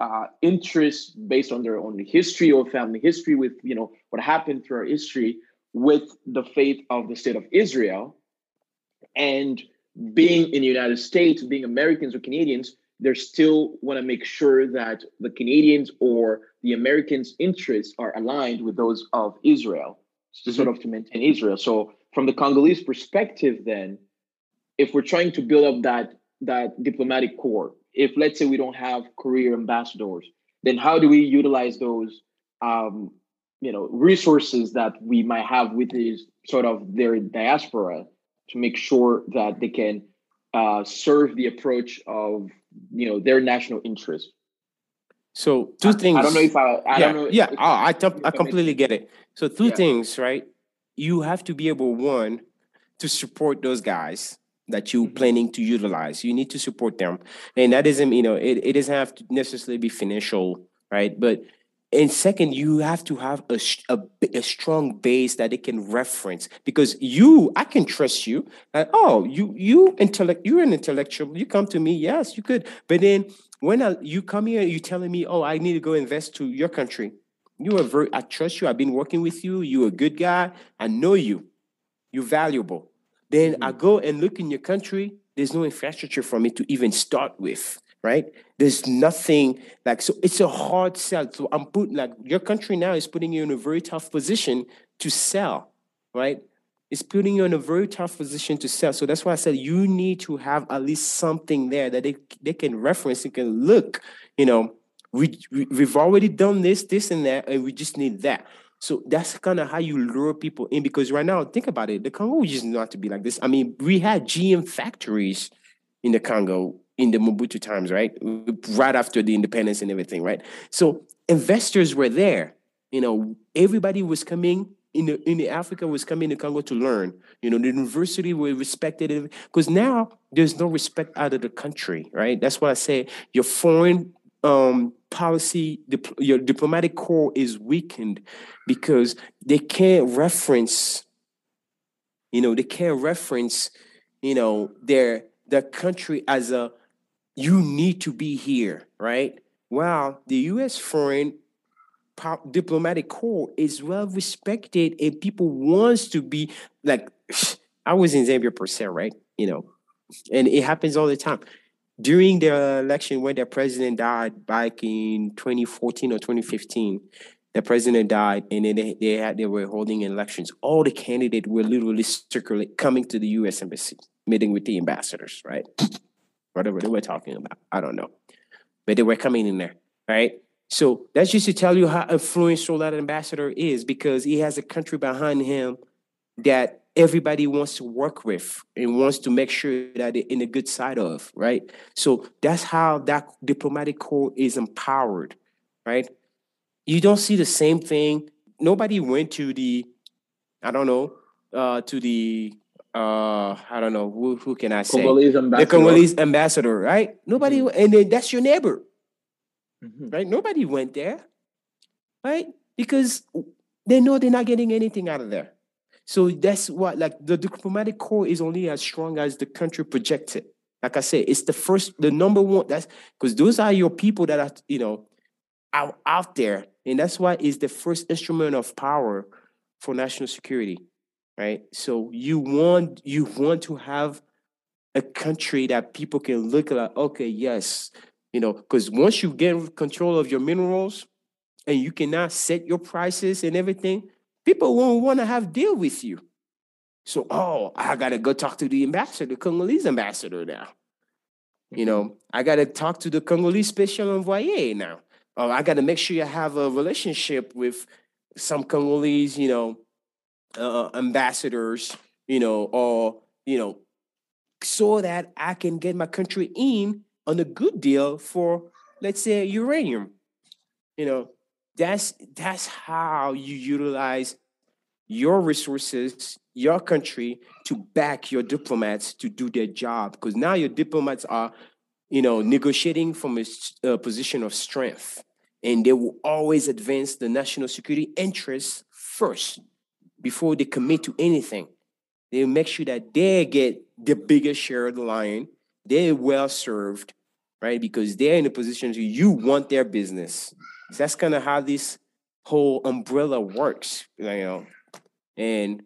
uh, interests based on their own history or family history with you know what happened through our history with the faith of the state of Israel, and being in the United States, being Americans or Canadians, they still want to make sure that the Canadians or the Americans' interests are aligned with those of Israel, mm-hmm. sort of to maintain Israel. So, from the Congolese perspective, then, if we're trying to build up that that diplomatic corps, if let's say we don't have career ambassadors, then how do we utilize those, um, you know, resources that we might have with these sort of their diaspora to make sure that they can uh, serve the approach of you know their national interest. So two I, things. I don't know if I. I yeah, don't know. Yeah, oh, I I completely get it. So two yeah. things, right? You have to be able one to support those guys that you're mm-hmm. planning to utilize. You need to support them, and that doesn't you know it, it doesn't have to necessarily be financial, right? But and second you have to have a, a, a, strong base that they can reference because you i can trust you. Like oh you you intellect you're an intellectual you come to me yes you could. But then when I, you come here you're telling me oh i need to go invest to your country. You are very i trust you i've been working with you you're a good guy i know you. You're valuable. Then mm-hmm. i go and look in your country there's no infrastructure for me to even start with right? There's nothing like so. It's a hard sell. So I'm putting like your country now is putting you in a very tough position to sell, right? It's putting you in a very tough position to sell. So that's why I said you need to have at least something there that they, they can reference. You can look. You know, we, we we've already done this, this, and that, and we just need that. So that's kind of how you lure people in because right now, think about it. The Congo just not to be like this. I mean, we had GM factories in the Congo in the Mobutu times, right? Right after the independence and everything, right? So investors were there. You know, everybody was coming in the in the Africa was coming to Congo to learn. You know, the university were respected because now there's no respect out of the country, right? That's why I say your foreign um, policy, dip, your diplomatic corps is weakened because they can't reference. You know, they can't reference. You know, their the country as a you need to be here, right? Well, the U.S. foreign diplomatic corps is well respected, and people wants to be like. I was in Zambia per se, right? You know, and it happens all the time. During the election when the president died back in 2014 or 2015, the president died, and then they, they had they were holding elections. All the candidates were literally circulating, coming to the U.S. embassy, meeting with the ambassadors, right? Whatever they were talking about. I don't know. But they were coming in there, right? So that's just to tell you how influential that ambassador is because he has a country behind him that everybody wants to work with and wants to make sure that they're in the good side of, right? So that's how that diplomatic corps is empowered, right? You don't see the same thing. Nobody went to the, I don't know, uh, to the uh I don't know who who can I say Congolese the Congolese ambassador, right? Nobody mm-hmm. and then that's your neighbor, mm-hmm. right? Nobody went there, right? Because they know they're not getting anything out of there. So that's what like the diplomatic corps is only as strong as the country projected. Like I said, it's the first, the number one. That's because those are your people that are you know out out there, and that's why it's the first instrument of power for national security right? So you want you want to have a country that people can look at, okay, yes, you know, because once you get control of your minerals and you cannot set your prices and everything, people won't want to have deal with you. So, oh, I gotta go talk to the ambassador, the Congolese ambassador now. You know, mm-hmm. I gotta talk to the Congolese special envoy now. Oh, I gotta make sure you have a relationship with some Congolese, you know, uh, ambassadors, you know, or you know, so that I can get my country in on a good deal for, let's say, uranium. You know, that's that's how you utilize your resources, your country to back your diplomats to do their job. Because now your diplomats are, you know, negotiating from a, a position of strength, and they will always advance the national security interests first before they commit to anything. They make sure that they get the biggest share of the lion. They're well served, right? Because they're in a position to you want their business. So that's kind of how this whole umbrella works, you know. And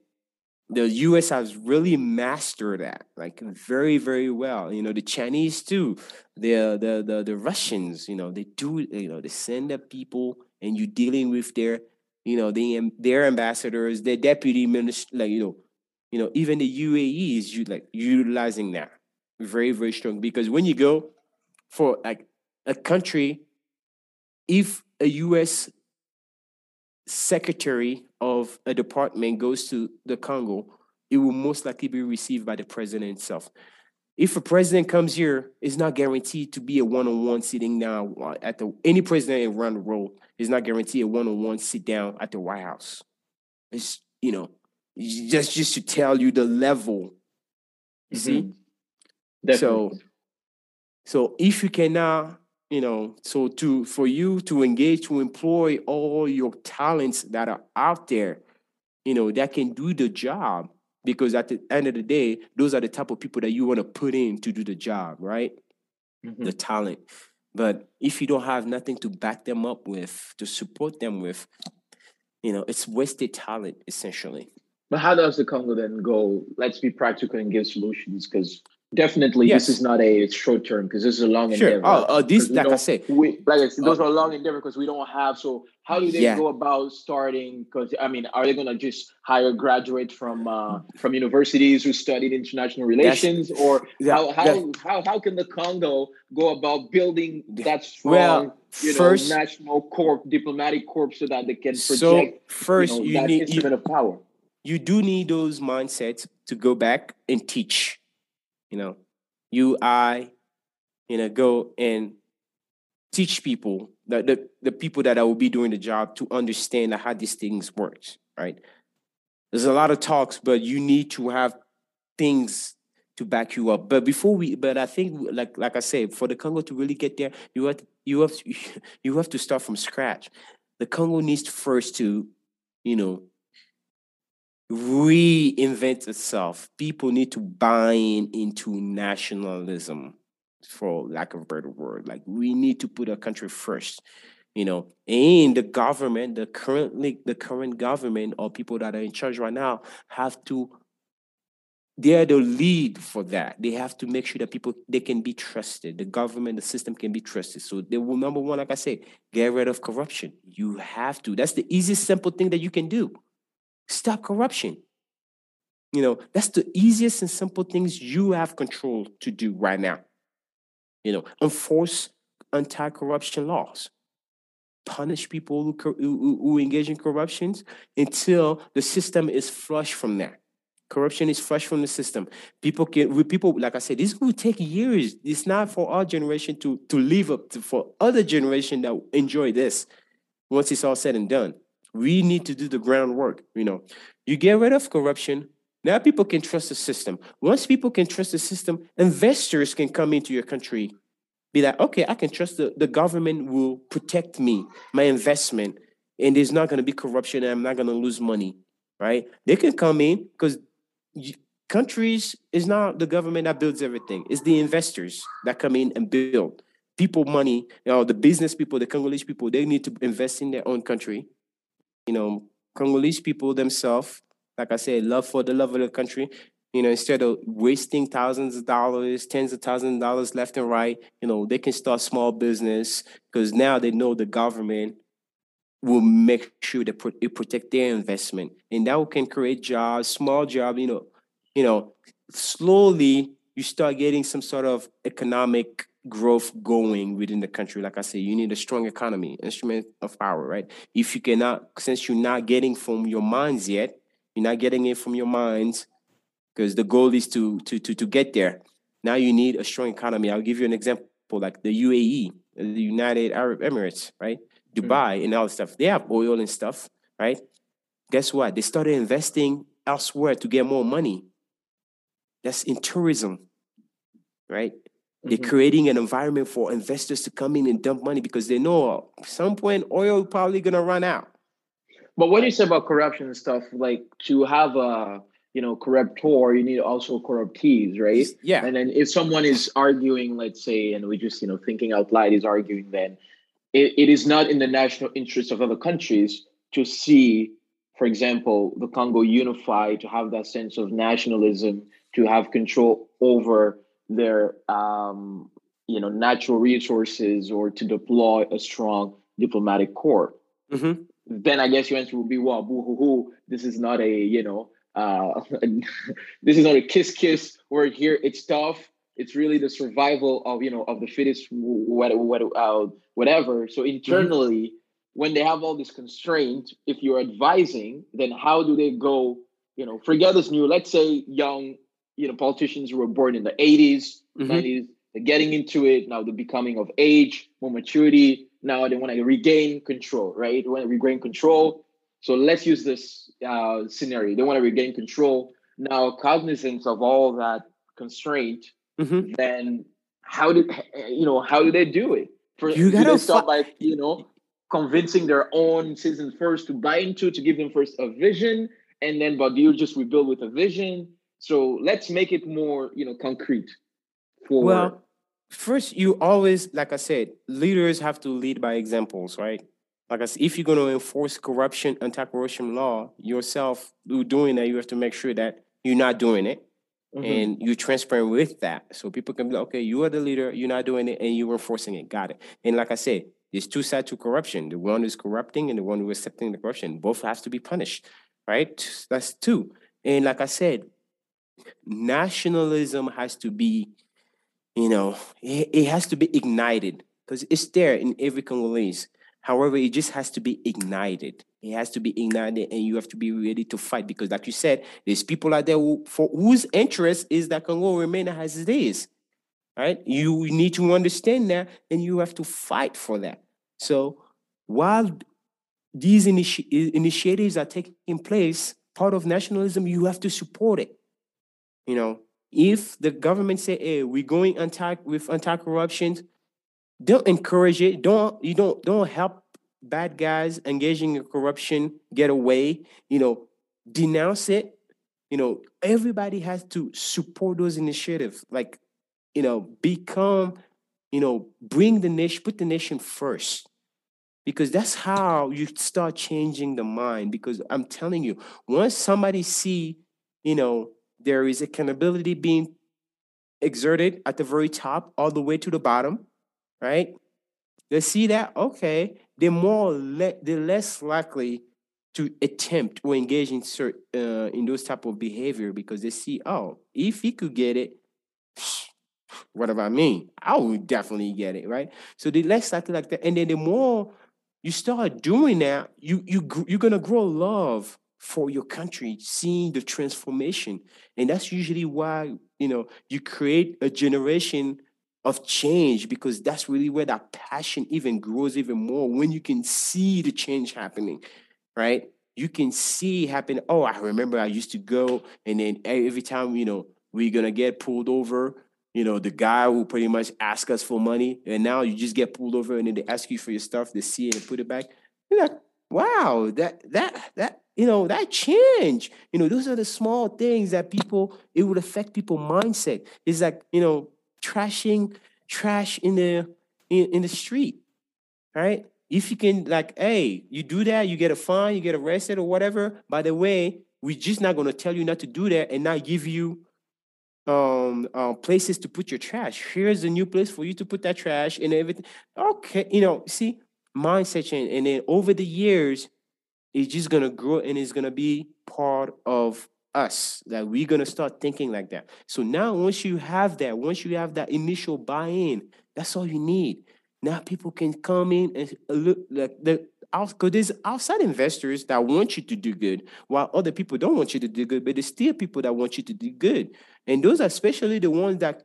the US has really mastered that, like very, very well. You know, the Chinese too, the the the, the Russians, you know, they do, you know, they send their people and you're dealing with their, you know, the their ambassadors, their deputy minister, like, you know, you know, even the UAE is you like utilizing that very, very strong. Because when you go for like a country, if a US secretary of a department goes to the Congo, it will most likely be received by the president itself. If a president comes here, it's not guaranteed to be a one-on-one sitting down at the any president around the world is not guaranteed a one-on-one sit down at the White House. It's you know just just to tell you the level. You mm-hmm. see, so so if you cannot, you know so to for you to engage to employ all your talents that are out there you know that can do the job because at the end of the day those are the type of people that you want to put in to do the job right? Mm-hmm. the talent. But if you don't have nothing to back them up with to support them with you know it's wasted talent essentially. But how does the congo then go? Let's be practical and give solutions because Definitely, yes. this is not a short term because this is a long sure. endeavor. Oh, uh, this, like I said, we, like I said, those uh, are long endeavor because we don't have. So, how do they yeah. go about starting? Because I mean, are they going to just hire graduates from uh, from universities who studied international relations, That's, or how how, how how can the Congo go about building that strong, well, you know, first, national corp, diplomatic corps, so that they can project so first you, know, you that need instrument you, of power? You do need those mindsets to go back and teach you know, you, I, you know, go and teach people the, the, the people that I will be doing the job to understand how these things works, right? There's a lot of talks, but you need to have things to back you up. But before we, but I think like like I said, for the Congo to really get there, you have to, you have to, you have to start from scratch. The Congo needs first to, you know, reinvent itself. People need to buy in into nationalism, for lack of a better word. Like we need to put our country first, you know. And the government, the currently the current government or people that are in charge right now have to they're the lead for that. They have to make sure that people they can be trusted. The government, the system can be trusted. So they will number one, like I say, get rid of corruption. You have to. That's the easiest, simple thing that you can do. Stop corruption. You know, that's the easiest and simple things you have control to do right now. You know, enforce anti corruption laws, punish people who, who, who engage in corruptions until the system is flush from there. Corruption is flush from the system. People can, people, like I said, this will take years. It's not for our generation to, to live up to, for other generation that enjoy this once it's all said and done. We need to do the groundwork. You know, you get rid of corruption. Now people can trust the system. Once people can trust the system, investors can come into your country, be like, okay, I can trust the, the government will protect me, my investment, and there's not going to be corruption and I'm not going to lose money, right? They can come in because countries is not the government that builds everything. It's the investors that come in and build. People money, you know, the business people, the Congolese people, they need to invest in their own country you know, Congolese people themselves, like I said, love for the love of the country. You know, instead of wasting thousands of dollars, tens of thousands of dollars left and right, you know, they can start small business because now they know the government will make sure that it protect their investment, and that can create jobs, small job. You know, you know, slowly you start getting some sort of economic growth going within the country. Like I said, you need a strong economy, instrument of power, right? If you cannot, since you're not getting from your minds yet, you're not getting it from your minds, because the goal is to to to to get there. Now you need a strong economy. I'll give you an example like the UAE, the United Arab Emirates, right? Dubai and all the stuff. They have oil and stuff, right? Guess what? They started investing elsewhere to get more money. That's in tourism, right? They're Mhm. creating an environment for investors to come in and dump money because they know at some point oil probably gonna run out. But what do you say about corruption and stuff? Like to have a you know corruptor, you need also corruptees, right? Yeah. And then if someone is arguing, let's say, and we just you know thinking out loud is arguing, then it, it is not in the national interest of other countries to see, for example, the Congo unified, to have that sense of nationalism, to have control over their um, you know natural resources, or to deploy a strong diplomatic corps hmm then I guess your answer would be, well, boo hoo hoo. This is not a, you know, uh, this is not a kiss kiss word here. It's tough. It's really the survival of, you know, of the fittest, uh, whatever. So internally, when they have all this constraint, if you're advising, then how do they go, you know, forget this new, let's say young, you know, politicians who were born in the 80s, Mhm. 90s, they're getting into it. Now they're becoming of age, more maturity. Now they want to regain control, right? They want to regain control. So let's use this uh, scenario. They want to regain control. Now, cognizance of all that constraint, hmm then how do you know how do they do it? For, You do gotta they start by you know convincing their own citizens first to buy into to give them first a vision, and then but you just rebuild with a vision. So let's make it more you know concrete. For Well, first, you always, like I said, leaders have to lead by examples, right? Like I said, if you're going to enforce corruption, and anti-corruption law yourself, you doing that, you have to make sure that you're not doing it Mhm. and you're transparent with that, so people can be like, okay, you are the leader, you're not doing it, and you're enforcing it. Got it. And like I said, there's two sides to corruption: the one who's corrupting and the one who is accepting the corruption. Both have to be punished, right? That's two. And like I said, nationalism has to be you know, it, has to be ignited because it's there in every Congolese. However, it just has to be ignited. It has to be ignited, and you have to be ready to fight because, like you said, there's people out there who, for whose interest is that Congo remain as it is. Right? You need to understand that, and you have to fight for that. So, while these initi- initiatives are taking place, part of nationalism, you have to support it. You know, if the government say, "Hey, we're going anti with anti-corruption," don't encourage it. Don't you don't don't help bad guys engaging in corruption get away. You know, denounce it. You know, everybody has to support those initiatives. Like, you know, become, you know, bring the nation, put the nation first. Because that's how you start changing the mind. Because I'm telling you, once somebody see, you know, there is accountability being exerted at the very top all the way to the bottom, right? They see that, okay, they're more le- they're less likely to attempt or engage in cert- uh, in those type of behavior because they see, oh, if he could get it, what about me? I would definitely get it, right? So the less likely like that, and then the more you start doing that, you you you're gonna grow love for your country, seeing the transformation, and that's usually why you know you create a generation of change because that's really where that passion even grows even more when you can see the change happening, right? You can see happen. Oh, I remember I used to go, and then every time you know we're gonna get pulled over, you know, the guy will pretty much ask us for money, and now you just get pulled over, and then they ask you for your stuff, they see it and put it back. You're like, wow, that that that you know that change. You know, those are the small things that people it would affect people mindset. It's like you know, trashing trash in the in, in the street, right? If you can, like, hey, you do that, you get a fine, you get arrested or whatever. By the way, we're just not gonna tell you not to do that and not give you um, um places to put your trash. Here's a new place for you to put that trash and everything. Okay, you know, see, mindset change, and then over the years, it's just gonna grow and it's gonna be part of us. That we're gonna start thinking like that. So now, once you have that, once you have that initial buy-in, that's all you need. Now people can come in and look like the because there's outside investors that want you to do good, while other people don't want you to do good, but there's still people that want you to do good. And those are especially the ones that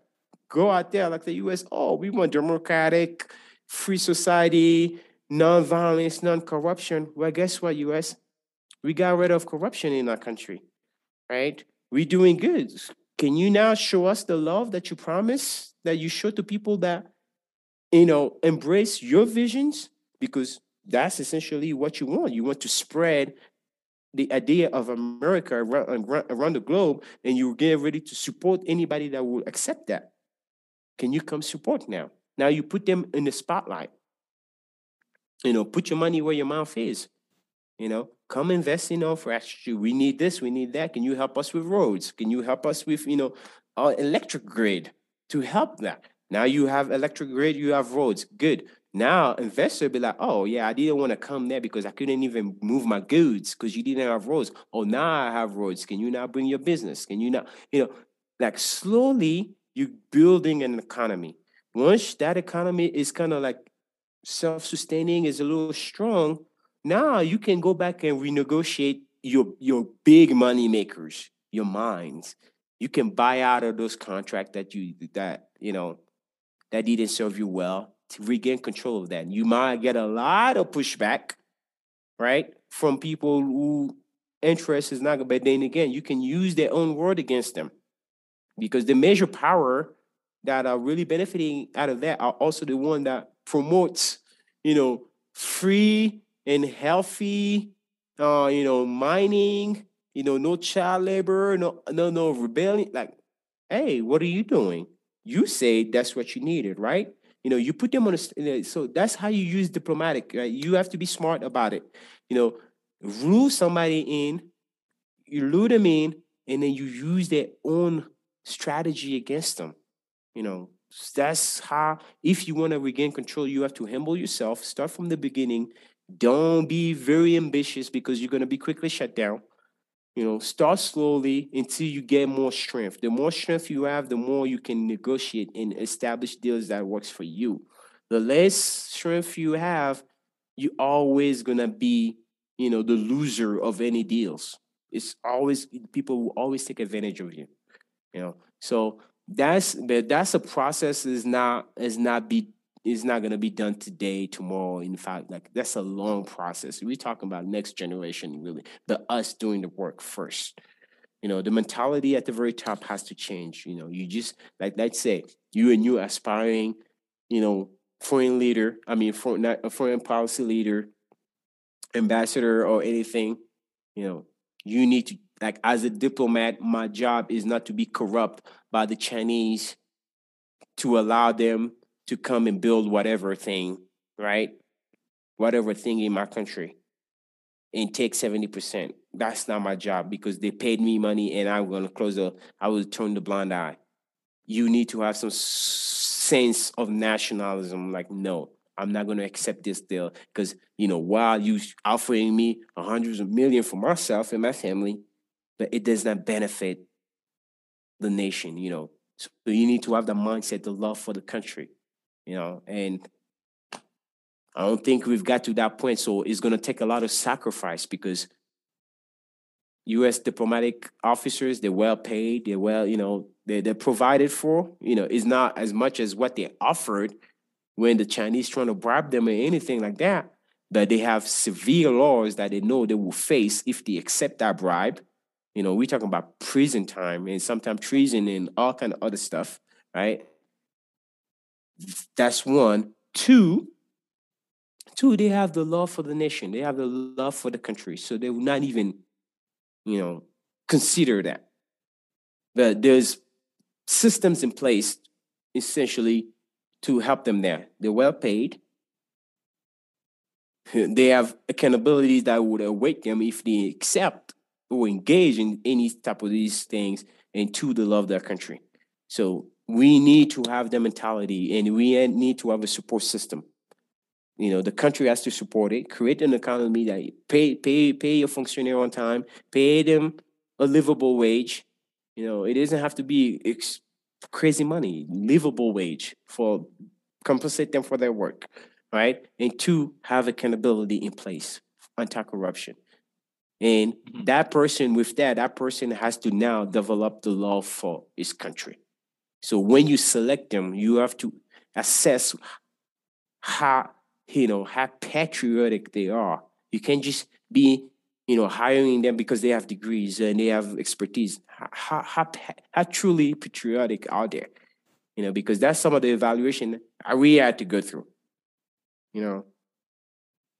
go out there like the US, oh, we want democratic, free society, non-violence, non-corruption. Well, guess what, US? We got rid of corruption in our country, right? We're doing good. Can you now show us the love that you promise that you show to people that, you know, embrace your visions? Because that's essentially what you want. You want to spread the idea of America around, around the globe, and you get ready to support anybody that will accept that. Can you come support now? Now you put them in the spotlight. You know, put your money where your mouth is. You know, come invest in our infrastructure. We need this, we need that. Can you help us with roads? Can you help us with, you know, our electric grid to help that? Now you have electric grid, you have roads. Good. Now investor be like, oh yeah, I didn't want to come there because I couldn't even move my goods because you didn't have roads. Oh, now I have roads. Can you now bring your business? Can you now, you know, like slowly you're building an economy. Once that economy is kind of like self-sustaining, is a little strong, now you can go back and renegotiate your your big money makers, your mines. You can buy out of those contracts that you that you know that didn't serve you well to regain control of that. You might get a lot of pushback, right, from people who interest is not good. But then again, you can use their own word against them because the major power that are really benefiting out of that are also the one that promotes, you know, free and healthy, uh, you know, mining, you know, no child labor, no, no, no rebellion. Like, hey, what are you doing? You say that's what you needed, right? You know, you put them on a, so that's how you use diplomatic, right? You have to be smart about it. You know, rule somebody in, you lure them in, and then you use their own strategy against them. You know, that's how, if you want to regain control, you have to humble yourself, start from the beginning. Don't be very ambitious because you're going to be quickly shut down. You know, start slowly until you get more strength. The more strength you have, the more you can negotiate and establish deals that works for you. The less strength you have, you're always gonna be, you know, the loser of any deals. It's always people will always take advantage of you. You know, so that's but that's a process is not is not be is not going to be done today, tomorrow. In fact, like that's a long process. We're talking about next generation, really, but us doing the work first. You know, the mentality at the very top has to change. You know, you just like let's say you and you aspiring, you know, foreign leader. I mean, for not a foreign policy leader, ambassador, or anything. You know, you need to like as a diplomat. My job is not to be corrupt by the Chinese to allow them to come and build whatever thing, right? Whatever thing in my country and take 70%. That's not my job because they paid me money and I'm going to close the, I will turn the blind eye. You need to have some sense of nationalism. Like, no, I'm not going to accept this deal because, you know, while you offering me hundreds of million for myself and my family, but it does not benefit the nation, you know. So you need to have the mindset, the love for the country you know, and I don't think we've got to that point. So it's going to take a lot of sacrifice because U.S. diplomatic officers, they're well paid, they're well, you know, they're, they're provided for. You know, it's not as much as what they offered when the Chinese trying to bribe them or anything like that. But they have severe laws that they know they will face if they accept that bribe. You know, we're talking about prison time and sometimes treason and all kind of other stuff, right? That's one. Two, two, they have the love for the nation. They have the love for the country. So they will not even, you know, consider that. But there's systems in place essentially to help them there. They're well paid. They have accountability that would await them if they accept or engage in any type of these things and to the love of their country. So we need to have the mentality and we need to have a support system. You know, the country has to support it, create an economy that pay pay pay your functionary on time, pay them a livable wage. You know, it doesn't have to be ex- crazy money, livable wage for compensate them for their work, right? And two, have accountability in place, anti-corruption. And mm-hmm. that person with that, that person has to now develop the law for his country So when you select them, you have to assess how you know how patriotic they are. You can't just be you know hiring them because they have degrees and they have expertise. How how how truly patriotic are they? You know, because that's some of the evaluation we had to go through. You know,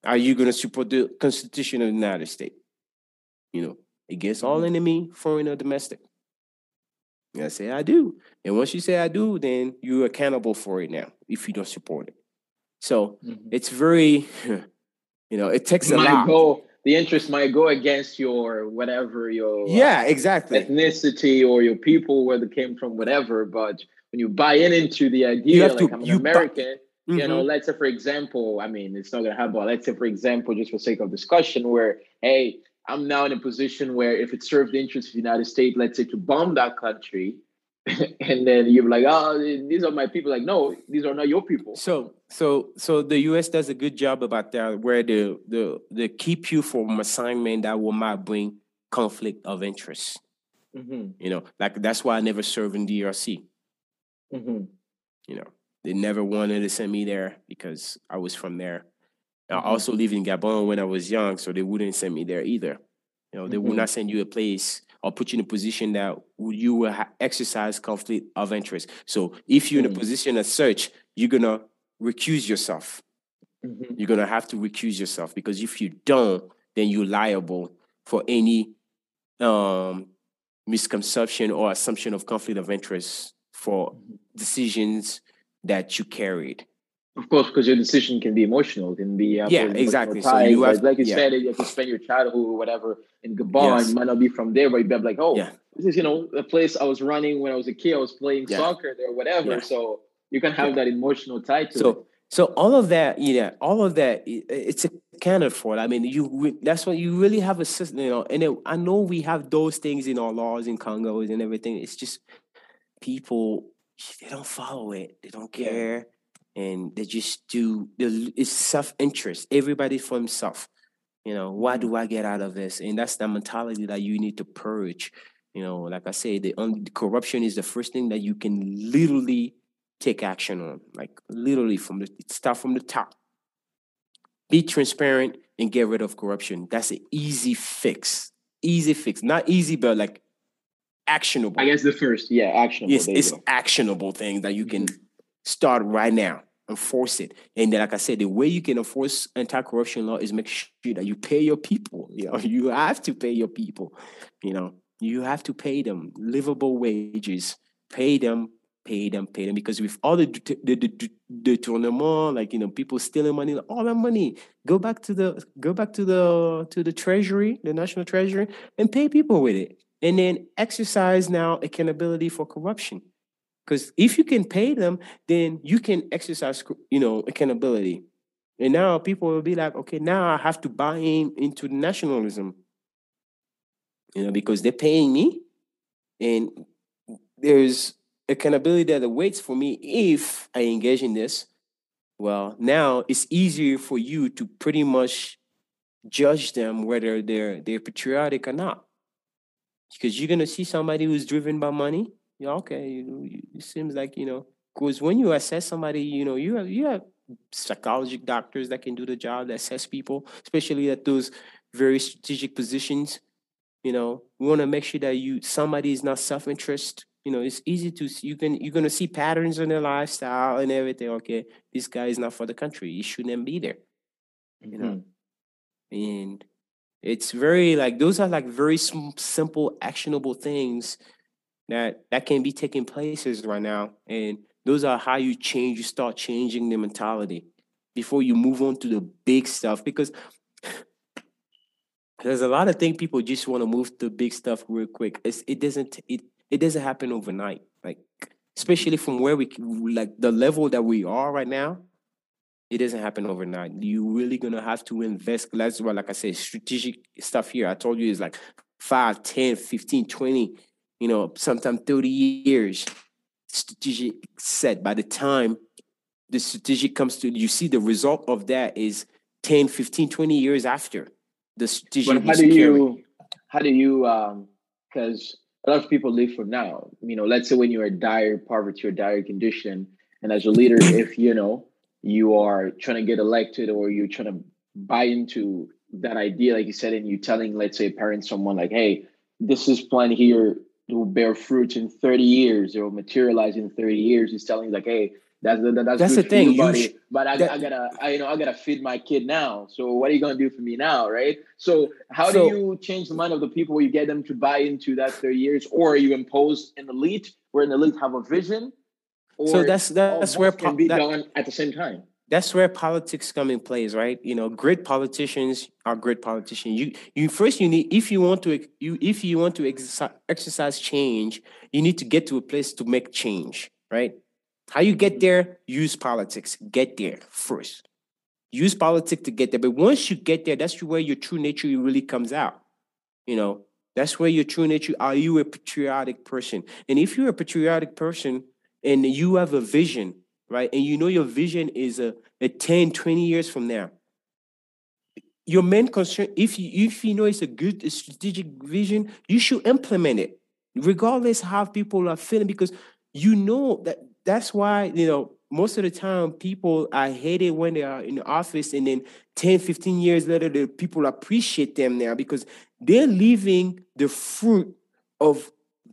are you going to support the Constitution of the United States? You know, against all mm-hmm. enemy, foreign or domestic. I say I do. And once you say I do, then you're accountable for it now if you don't support it. So mm-hmm. it's very, you know, it takes a lot. Go, the interest might go against your whatever your yeah exactly ethnicity or your people where they came from whatever. But when you buy in into the idea, like to, I'm an American, bu- you know, mm-hmm. let's say for example, I mean, it's not gonna happen. But let's say for example, just for sake of discussion, where hey, I'm now in a position where if it served the interest of the United States, let's say to bomb that country, and then you're like, oh, these are my people. Like, no, these are not your people. So, so, so the U.S. does a good job about that, where the the they keep you from assignment that will not bring conflict of interest. Mm-hmm. You know, like that's why I never served in DRC. Mm-hmm. You know, they never wanted to send me there because I was from there. I mm-hmm. also lived in Gabon when I was young, so they wouldn't send me there either. You know, they mm-hmm. would not send you a place or put you in a position that you will ha- exercise conflict of interest. So if you're in a mm-hmm. position of search, you're gonna recuse yourself. Mm-hmm. You're gonna have to recuse yourself because if you don't, then you're liable for any um, misconception or assumption of conflict of interest for mm-hmm. decisions that you carried. Of course, because your decision can be emotional, can be uh, yeah, exactly. So you have, like you yeah. said, you have to spend your childhood or whatever in Gabon. Yes. You might not be from there, but you'd be like, oh, yeah. this is you know the place I was running when I was a kid. I was playing yeah. soccer there, whatever. So you can have that emotional tie to so, it. So all of that, yeah, all of that, it's accounted for. I mean, you that's what you really have a system, you know. And it, I know we have those things in our laws in Congo and everything. It's just people they don't follow it. They don't care and they just do it's self-interest. Everybody for himself you know what do mm-hmm. i get out of this? And that's the mentality that you need to purge you know like i say the, um, corruption is the first thing that you can literally take action on like literally from the start from the top. Be transparent and get rid of corruption. That's an easy fix easy fix. Not easy but like actionable. I guess the first yeah actionable. Yes it's actionable thing that you can mm-hmm start right now. Enforce it. And then, like I said, the way you can enforce anti-corruption law is make sure that you pay your people. You know, you have to pay your people. You know, you have to pay them livable wages. Pay them, pay them, pay them. Because with all the the the, the tournament, like you know, people stealing money, all that money, go back to the go back to the to the treasury, the national treasury, and pay people with it. And then exercise now accountability for corruption because if you can pay them, then you can exercise, you know, accountability. And now people will be like, okay, now I have to buy in into nationalism. You know, because they're paying me, and there's accountability that awaits for me if I engage in this. Well, now it's easier for you to pretty much judge them whether they're they're patriotic or not. Because you're gonna see somebody who's driven by money, yeah, okay, you, you, it seems like you know, because when you assess somebody, you know, you have you have psychology doctors that can do the job, that assess people, especially at those very strategic positions. You know, we want to make sure that you somebody is not self-interest. You know, it's easy to you can you're gonna see patterns in their lifestyle and everything. Okay, this guy is not for the country. He shouldn't be there. You mm-hmm. know, and it's very like those are like very simple actionable things that that can be taking places right now. And those are how you change you start changing the mentality before you move on to the big stuff. Because there's a lot of things people just want to move to big stuff real quick. It's, it doesn't it, it doesn't happen overnight. Like especially from where we like the level that we are right now it doesn't happen overnight. You really gonna have to invest. That's why like i said strategic stuff here. I told you is like 5 10 15 20 you know, sometimes 30 years strategic set. By the time the strategic comes to, you see the result of that is 10, 15, 20 years after the strategic. But how do you, how do you, um, because a lot of people live for now. You know, let's say when you're in dire poverty or dire condition, and as a leader, if you know you are trying to get elected or you're trying to buy into that idea, like you said, and you're telling, let's say, parents, someone like, hey, this is plan here will bear fruit in 30 years, it will materialize in 30 years. He's telling like, hey, that's that, that's, that's the thing. You, you but I, that, I, gotta, I, you know, I gotta feed my kid now. So what are you gonna do for me now, right? So how so, do you change the mind of the people? You get them to buy into that 30 years, or you impose an elite where an elite have a vision. so that's that's where can be that, done at the same time that's where politics come in place, right? You know, great politicians are great politicians. You you first you need if you want to you if you want to exercise, exercise change, you need to get to a place to make change, right? How you get there? Use politics. Get there first. Use politics to get there. But once you get there, that's where your true nature really comes out. You know, that's where your true nature. Are you a patriotic person? And if you're a patriotic person and you have a vision right? And you know your vision is a, a 10, 20 years from now. Your main concern, if you if you know it's a good strategic vision, you should implement it, regardless how people are feeling, because you know that that's why you know most of the time people are hated when they are in the office and then 10 15 years later the people appreciate them now because they're leaving the fruit of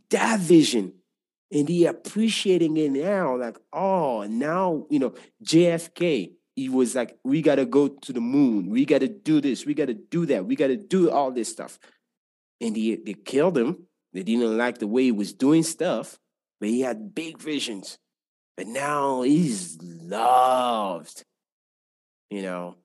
that vision and he appreciating it now like oh now you know jfk he was like we got to go to the moon. We got to do this. We got to do that. We got to do all this stuff. And he, they killed him. They didn't like the way he was doing stuff but he had big visions. But now he's loved you know?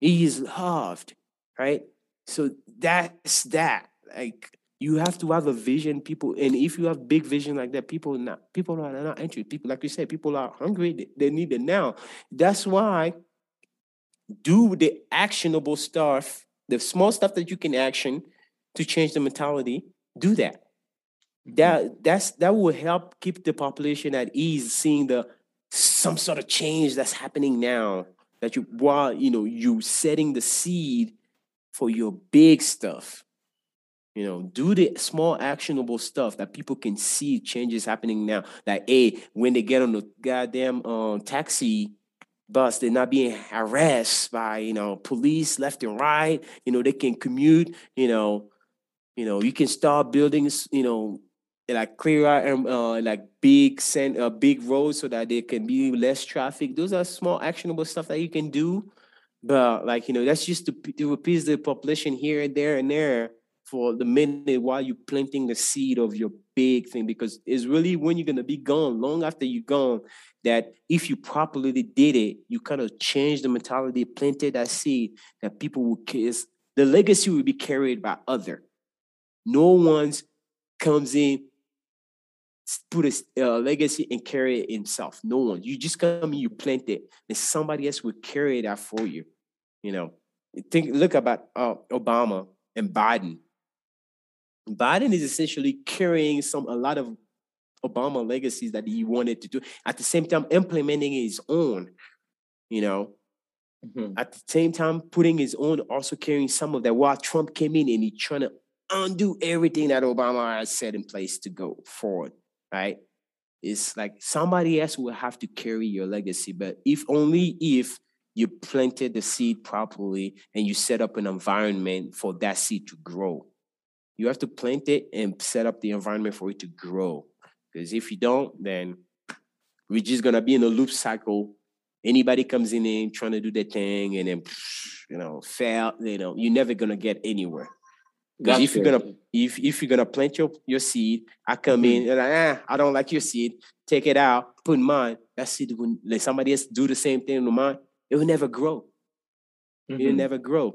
He's loved right? So that's that like you have to have a vision. People and if you have big vision like that people not people are not interested people like you said people are hungry. They, they need it now. That's why do the actionable stuff the small stuff that you can action to change the mentality do that. Mm-hmm. that that's that will help keep the population at ease seeing the some sort of change that's happening now that you while you know you setting the seed for your big stuff you know, do the small actionable stuff that people can see changes happening now. Like, hey, when they get on the goddamn um, taxi bus, they're not being harassed by you know police left and right. You know, they can commute. You know, you know, you can start buildings. You know, like clear out um, uh, like big send uh, big roads so that there can be less traffic. Those are small actionable stuff that you can do. But like you know, that's just to, to appease the population here and there and there for the minute while you're planting the seed of your big thing because it's really when you're going to be gone long after you're gone that if you properly did it you kind of change the mentality planted that seed that people will kiss the legacy will be carried by other. No one's comes in put a uh, legacy and carry it himself. No one. You just come in you plant it and somebody else will carry that for you you know. Think look about uh, obama and biden Biden is essentially carrying some a lot of Obama legacies that he wanted to do. At the same time, implementing his own, you know. Mm-hmm. At the same time, putting his own, also carrying some of that. While Trump came in and he trying to undo everything that Obama has set in place to go forward, right? It's like somebody else will have to carry your legacy, but if only if you planted the seed properly and you set up an environment for that seed to grow. You have to plant it and set up the environment for it to grow. Because if you don't, then we're just gonna be in a loop cycle. Anybody comes in and trying to do their thing and then you know fail, you know, you're never gonna get anywhere. Because if you're gonna if if you're gonna plant your, your seed, I come mm-hmm. in and I, eh, I don't like your seed, take it out, put mine. That seed will let somebody else do the same thing to mine, it will never grow. Mm-hmm. It'll never grow.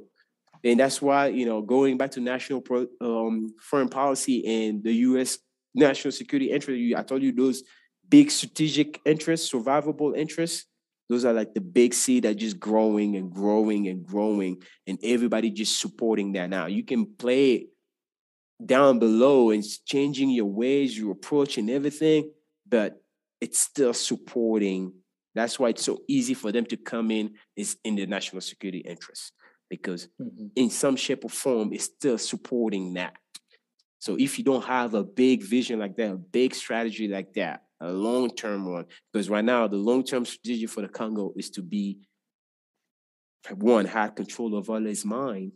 And that's why, you know, going back to national pro, um, foreign policy and the U.S. national security interest, I told you those big strategic interests, survivable interests, those are like the big seed that just growing and growing and growing, and everybody just supporting that. Now you can play down below and changing your ways, your approach, and everything, but it's still supporting. That's why it's so easy for them to come in is in the national security interest because mm-hmm. in some shape or form it's still supporting that So if you don't have a big vision like that, a big strategy like that, a long-term one, because right now the long-term strategy for the Congo is to be one, have control of all its mind.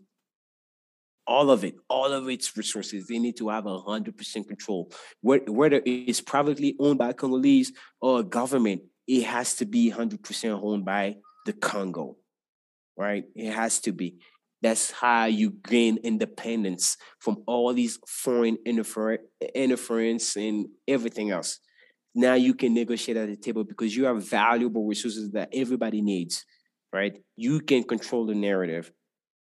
All of it, all of its resources, they need to have a hundred percent control. Whether it's privately owned by Congolese or government, it has to be hundred percent owned by the Congo, right? It has to be. That's how you gain independence from all these foreign interfer- interference and everything else. Now you can negotiate at the table because you have valuable resources that everybody needs, right? You can control the narrative,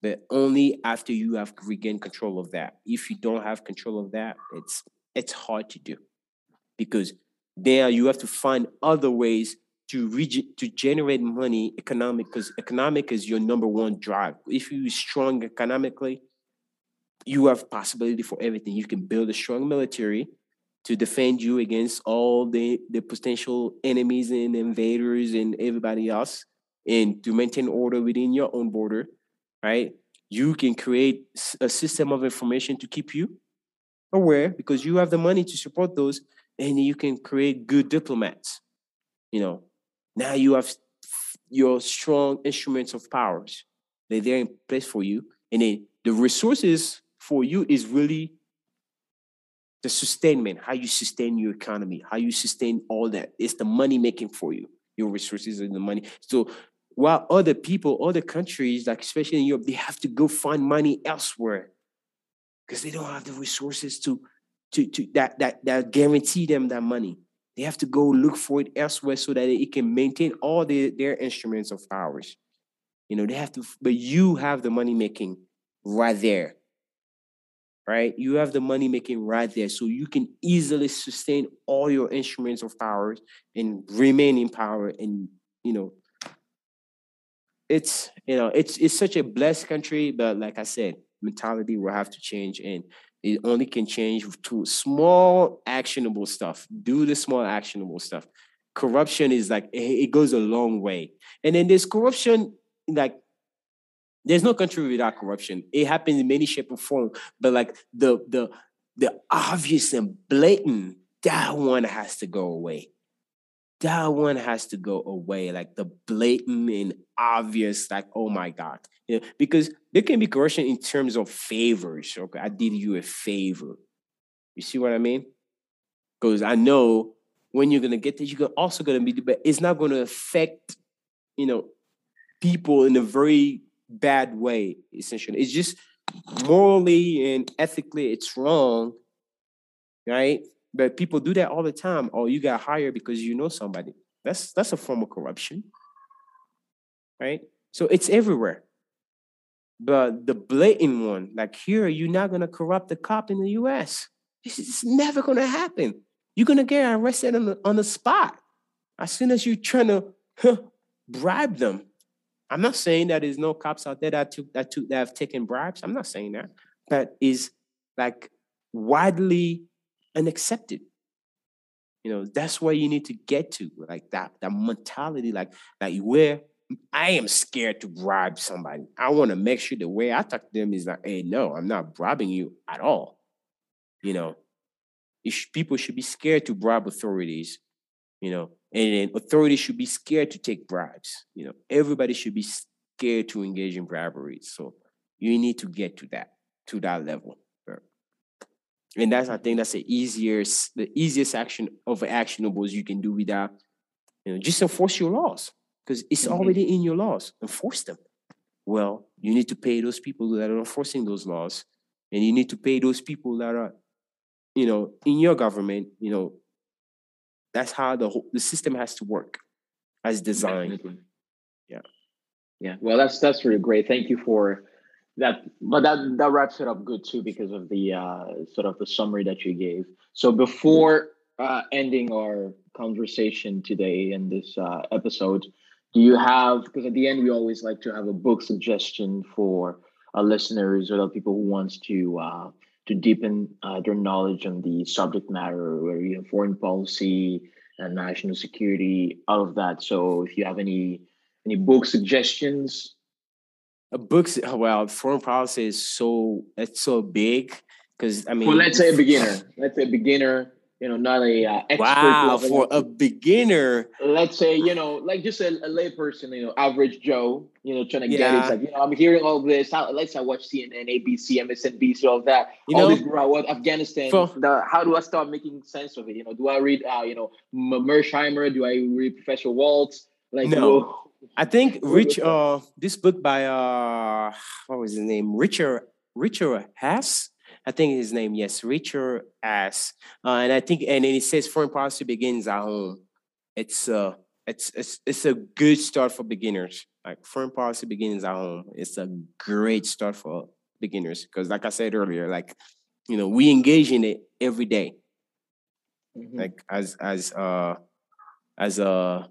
but only after you have regained control of that. If you don't have control of that, it's it's hard to do because there you have to find other ways to reach to generate money economic because economic is your number one drive. If you're strong economically you have possibility for everything. You can build a strong military to defend you against all the the potential enemies and invaders and everybody else and to maintain order within your own border right? You can create a system of information to keep you aware because you have the money to support those and you can create good diplomats you know now you have your strong instruments of powers. They're there in place for you. And then the resources for you is really the sustainment, how you sustain your economy, how you sustain all that. It's the money making for you, your resources and the money. So while other people, other countries, like especially in Europe, they have to go find money elsewhere because they don't have the resources to, to, to that, that, that guarantee them that money. They have to go look for it elsewhere so that it can maintain all the, their instruments of powers. You know, they have to, but you have the money making right there. Right? You have the money making right there. So you can easily sustain all your instruments of powers and remain in power. And, you know, it's, you know, it's it's such a blessed country, but like I said, mentality will have to change. And it only can change to small actionable stuff. Do the small actionable stuff. Corruption is like it goes a long way. And then there's corruption, like there's no country without corruption. It happens in many shape or form, but like the the the obvious and blatant, that one has to go away that one has to go away. Like the blatant and obvious, like, oh my God. Yeah, because there can be corruption in terms of favors. Okay, I did you a favor. You see what I mean? Because I know when you're gonna get this, you're also gonna be, but it's not gonna affect, you know, people in a very bad way, essentially. It's just morally and ethically, it's wrong, right? But people do that all the time. Oh, you got hired because you know somebody. That's that's a form of corruption. Right? So it's everywhere. But the blatant one, like here, you're not gonna corrupt the cop in the US. It's never gonna happen. You're gonna get arrested on the, on the spot as soon as you're trying to huh, bribe them. I'm not saying that there's no cops out there that took that took that have taken bribes. I'm not saying that, but is like widely and accept it. You know, that's where you need to get to, like that, that mentality, like, like where I am scared to bribe somebody. I want to make sure the way I talk to them is like, hey, no, I'm not bribing you at all. You know, sh- people should be scared to bribe authorities, you know, and authorities should be scared to take bribes. You know, everybody should be scared to engage in bribery. So you need to get to that, to that level. And that's I think that's the easiest the easiest action of actionables you can do without you know just enforce your laws because it's mm-hmm. already in your laws. Enforce them. Well, you need to pay those people that are enforcing those laws, and you need to pay those people that are, you know, in your government. You know, that's how the whole the system has to work as designed. Definitely. Yeah. Yeah. Well, that's that's really great. Thank you for that but that that wraps it up good too because of the uh, sort of the summary that you gave. So before uh, ending our conversation today in this uh, episode do you have because at the end we always like to have a book suggestion for our listeners or the people who wants to uh, to deepen uh, their knowledge on the subject matter where you have foreign policy and national security all of that. So if you have any any book suggestions books well foreign policy is so it's so big Because I mean, well, let's say a beginner. Let's say a beginner. You know, not a uh, expert wow level. for a beginner. let's say you know, like just a, a layperson, you know, average Joe, you know, trying to get it. Yeah. It's like you know, I'm hearing all this. How, let's say I watch CNN, ABC, MSNBC, all that. You all know, this what Afghanistan. For- the, how do I start making sense of it? You know, do I read, uh, you know, M- Mearsheimer? Do I read Professor Waltz? Like, No. I think Rich. Uh, this book by uh, what was his name? Richard Richard Haass. I think his name. Yes, Richard Haass. Uh, and I think, and then it says foreign policy begins at home. It's uh, it's it's it's a good start for beginners. Like foreign policy begins at home. It's a great start for beginners because, like I said earlier, like you know, we engage in it every day. Mhm. like as as uh as uh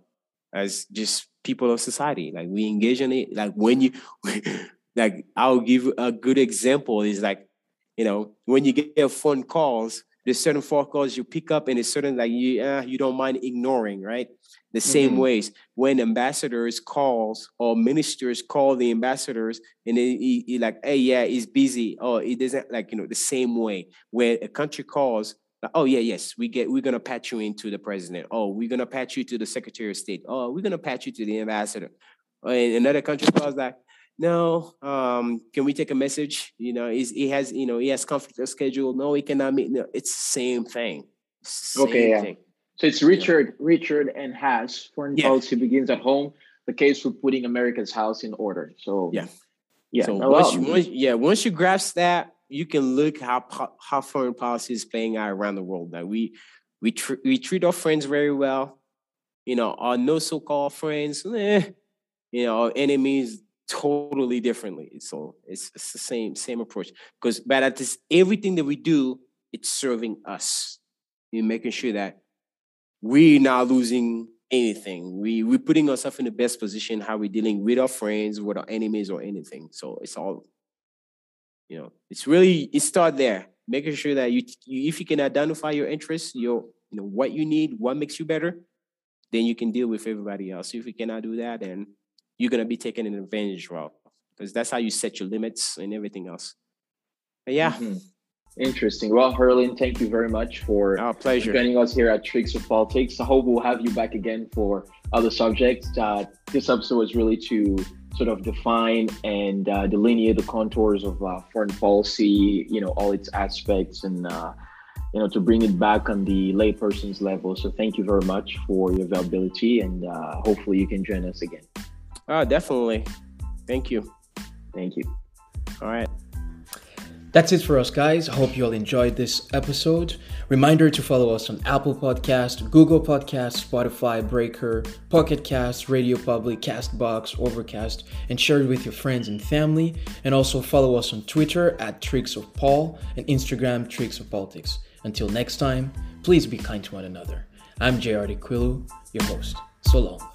as just people of society. Like we engage in it like when you like i'll give a good example is like you know when you get phone calls there's certain phone calls you pick up and it's certain like you uh, you don't mind ignoring right? The same Mhm. ways when ambassadors calls or ministers call the ambassadors and they he, he like hey yeah he's busy or it doesn't like you know the same way. When a country calls like, oh yeah, yes, we get we're gonna patch you into the president. Oh, we're gonna patch you to the secretary of state. Oh, we're gonna patch you to the ambassador. Or in another country calls like, no, um, can we take a message? You know, is he has you know he has conflict of schedule. No, he cannot meet. No, it's the same thing. The Okay, yeah. thing. So it's Richard, Richard and Haass Foreign Yeah. policy begins at home. The case for putting America's house in order. So Yeah. yeah. So once you once, yeah, once you grasp that, you can look how how foreign policy is playing out around the world. Like we we tr- we treat our friends very well. You know, our no so-called friends, eh, you know, our enemies totally differently. So it's, it's the same same approach. Because but at this everything that we do, it's serving us. You're making sure that we're not losing anything. We we're putting ourselves in the best position how we're dealing with our friends, with our enemies, or anything. So it's all, you know, it's really it start there, making sure that you, you if you can identify your interests, your you know what you need, what makes you better, then you can deal with everybody else. If you cannot do that, then you're gonna be taken an advantage of because that's how you set your limits and everything else. But yeah, mhm. Interesting. Well, Herlin, thank you very much for our pleasure. joining us here at Tricks of Politics. I hope we'll have you back again for other subjects. Uh, this episode was really to sort of define and uh, delineate the contours of uh, foreign policy, you know, all its aspects, and uh, you know, to bring it back on the layperson's level. So, thank you very much for your availability, and uh, hopefully, you can join us again. Oh, definitely. Thank you. Thank you. All right. That's it for us, guys. I hope you all enjoyed this episode. Reminder to follow us on Apple Podcast, Google Podcast, Spotify, Breaker, Pocket Cast, Radio Public, Castbox, Overcast, and share it with your friends and family. And also follow us on Twitter at Tricks of Pol and Instagram Tricks of Politics. Until next time, please be kind to one another. I'm JR Kwilu, your host. So long.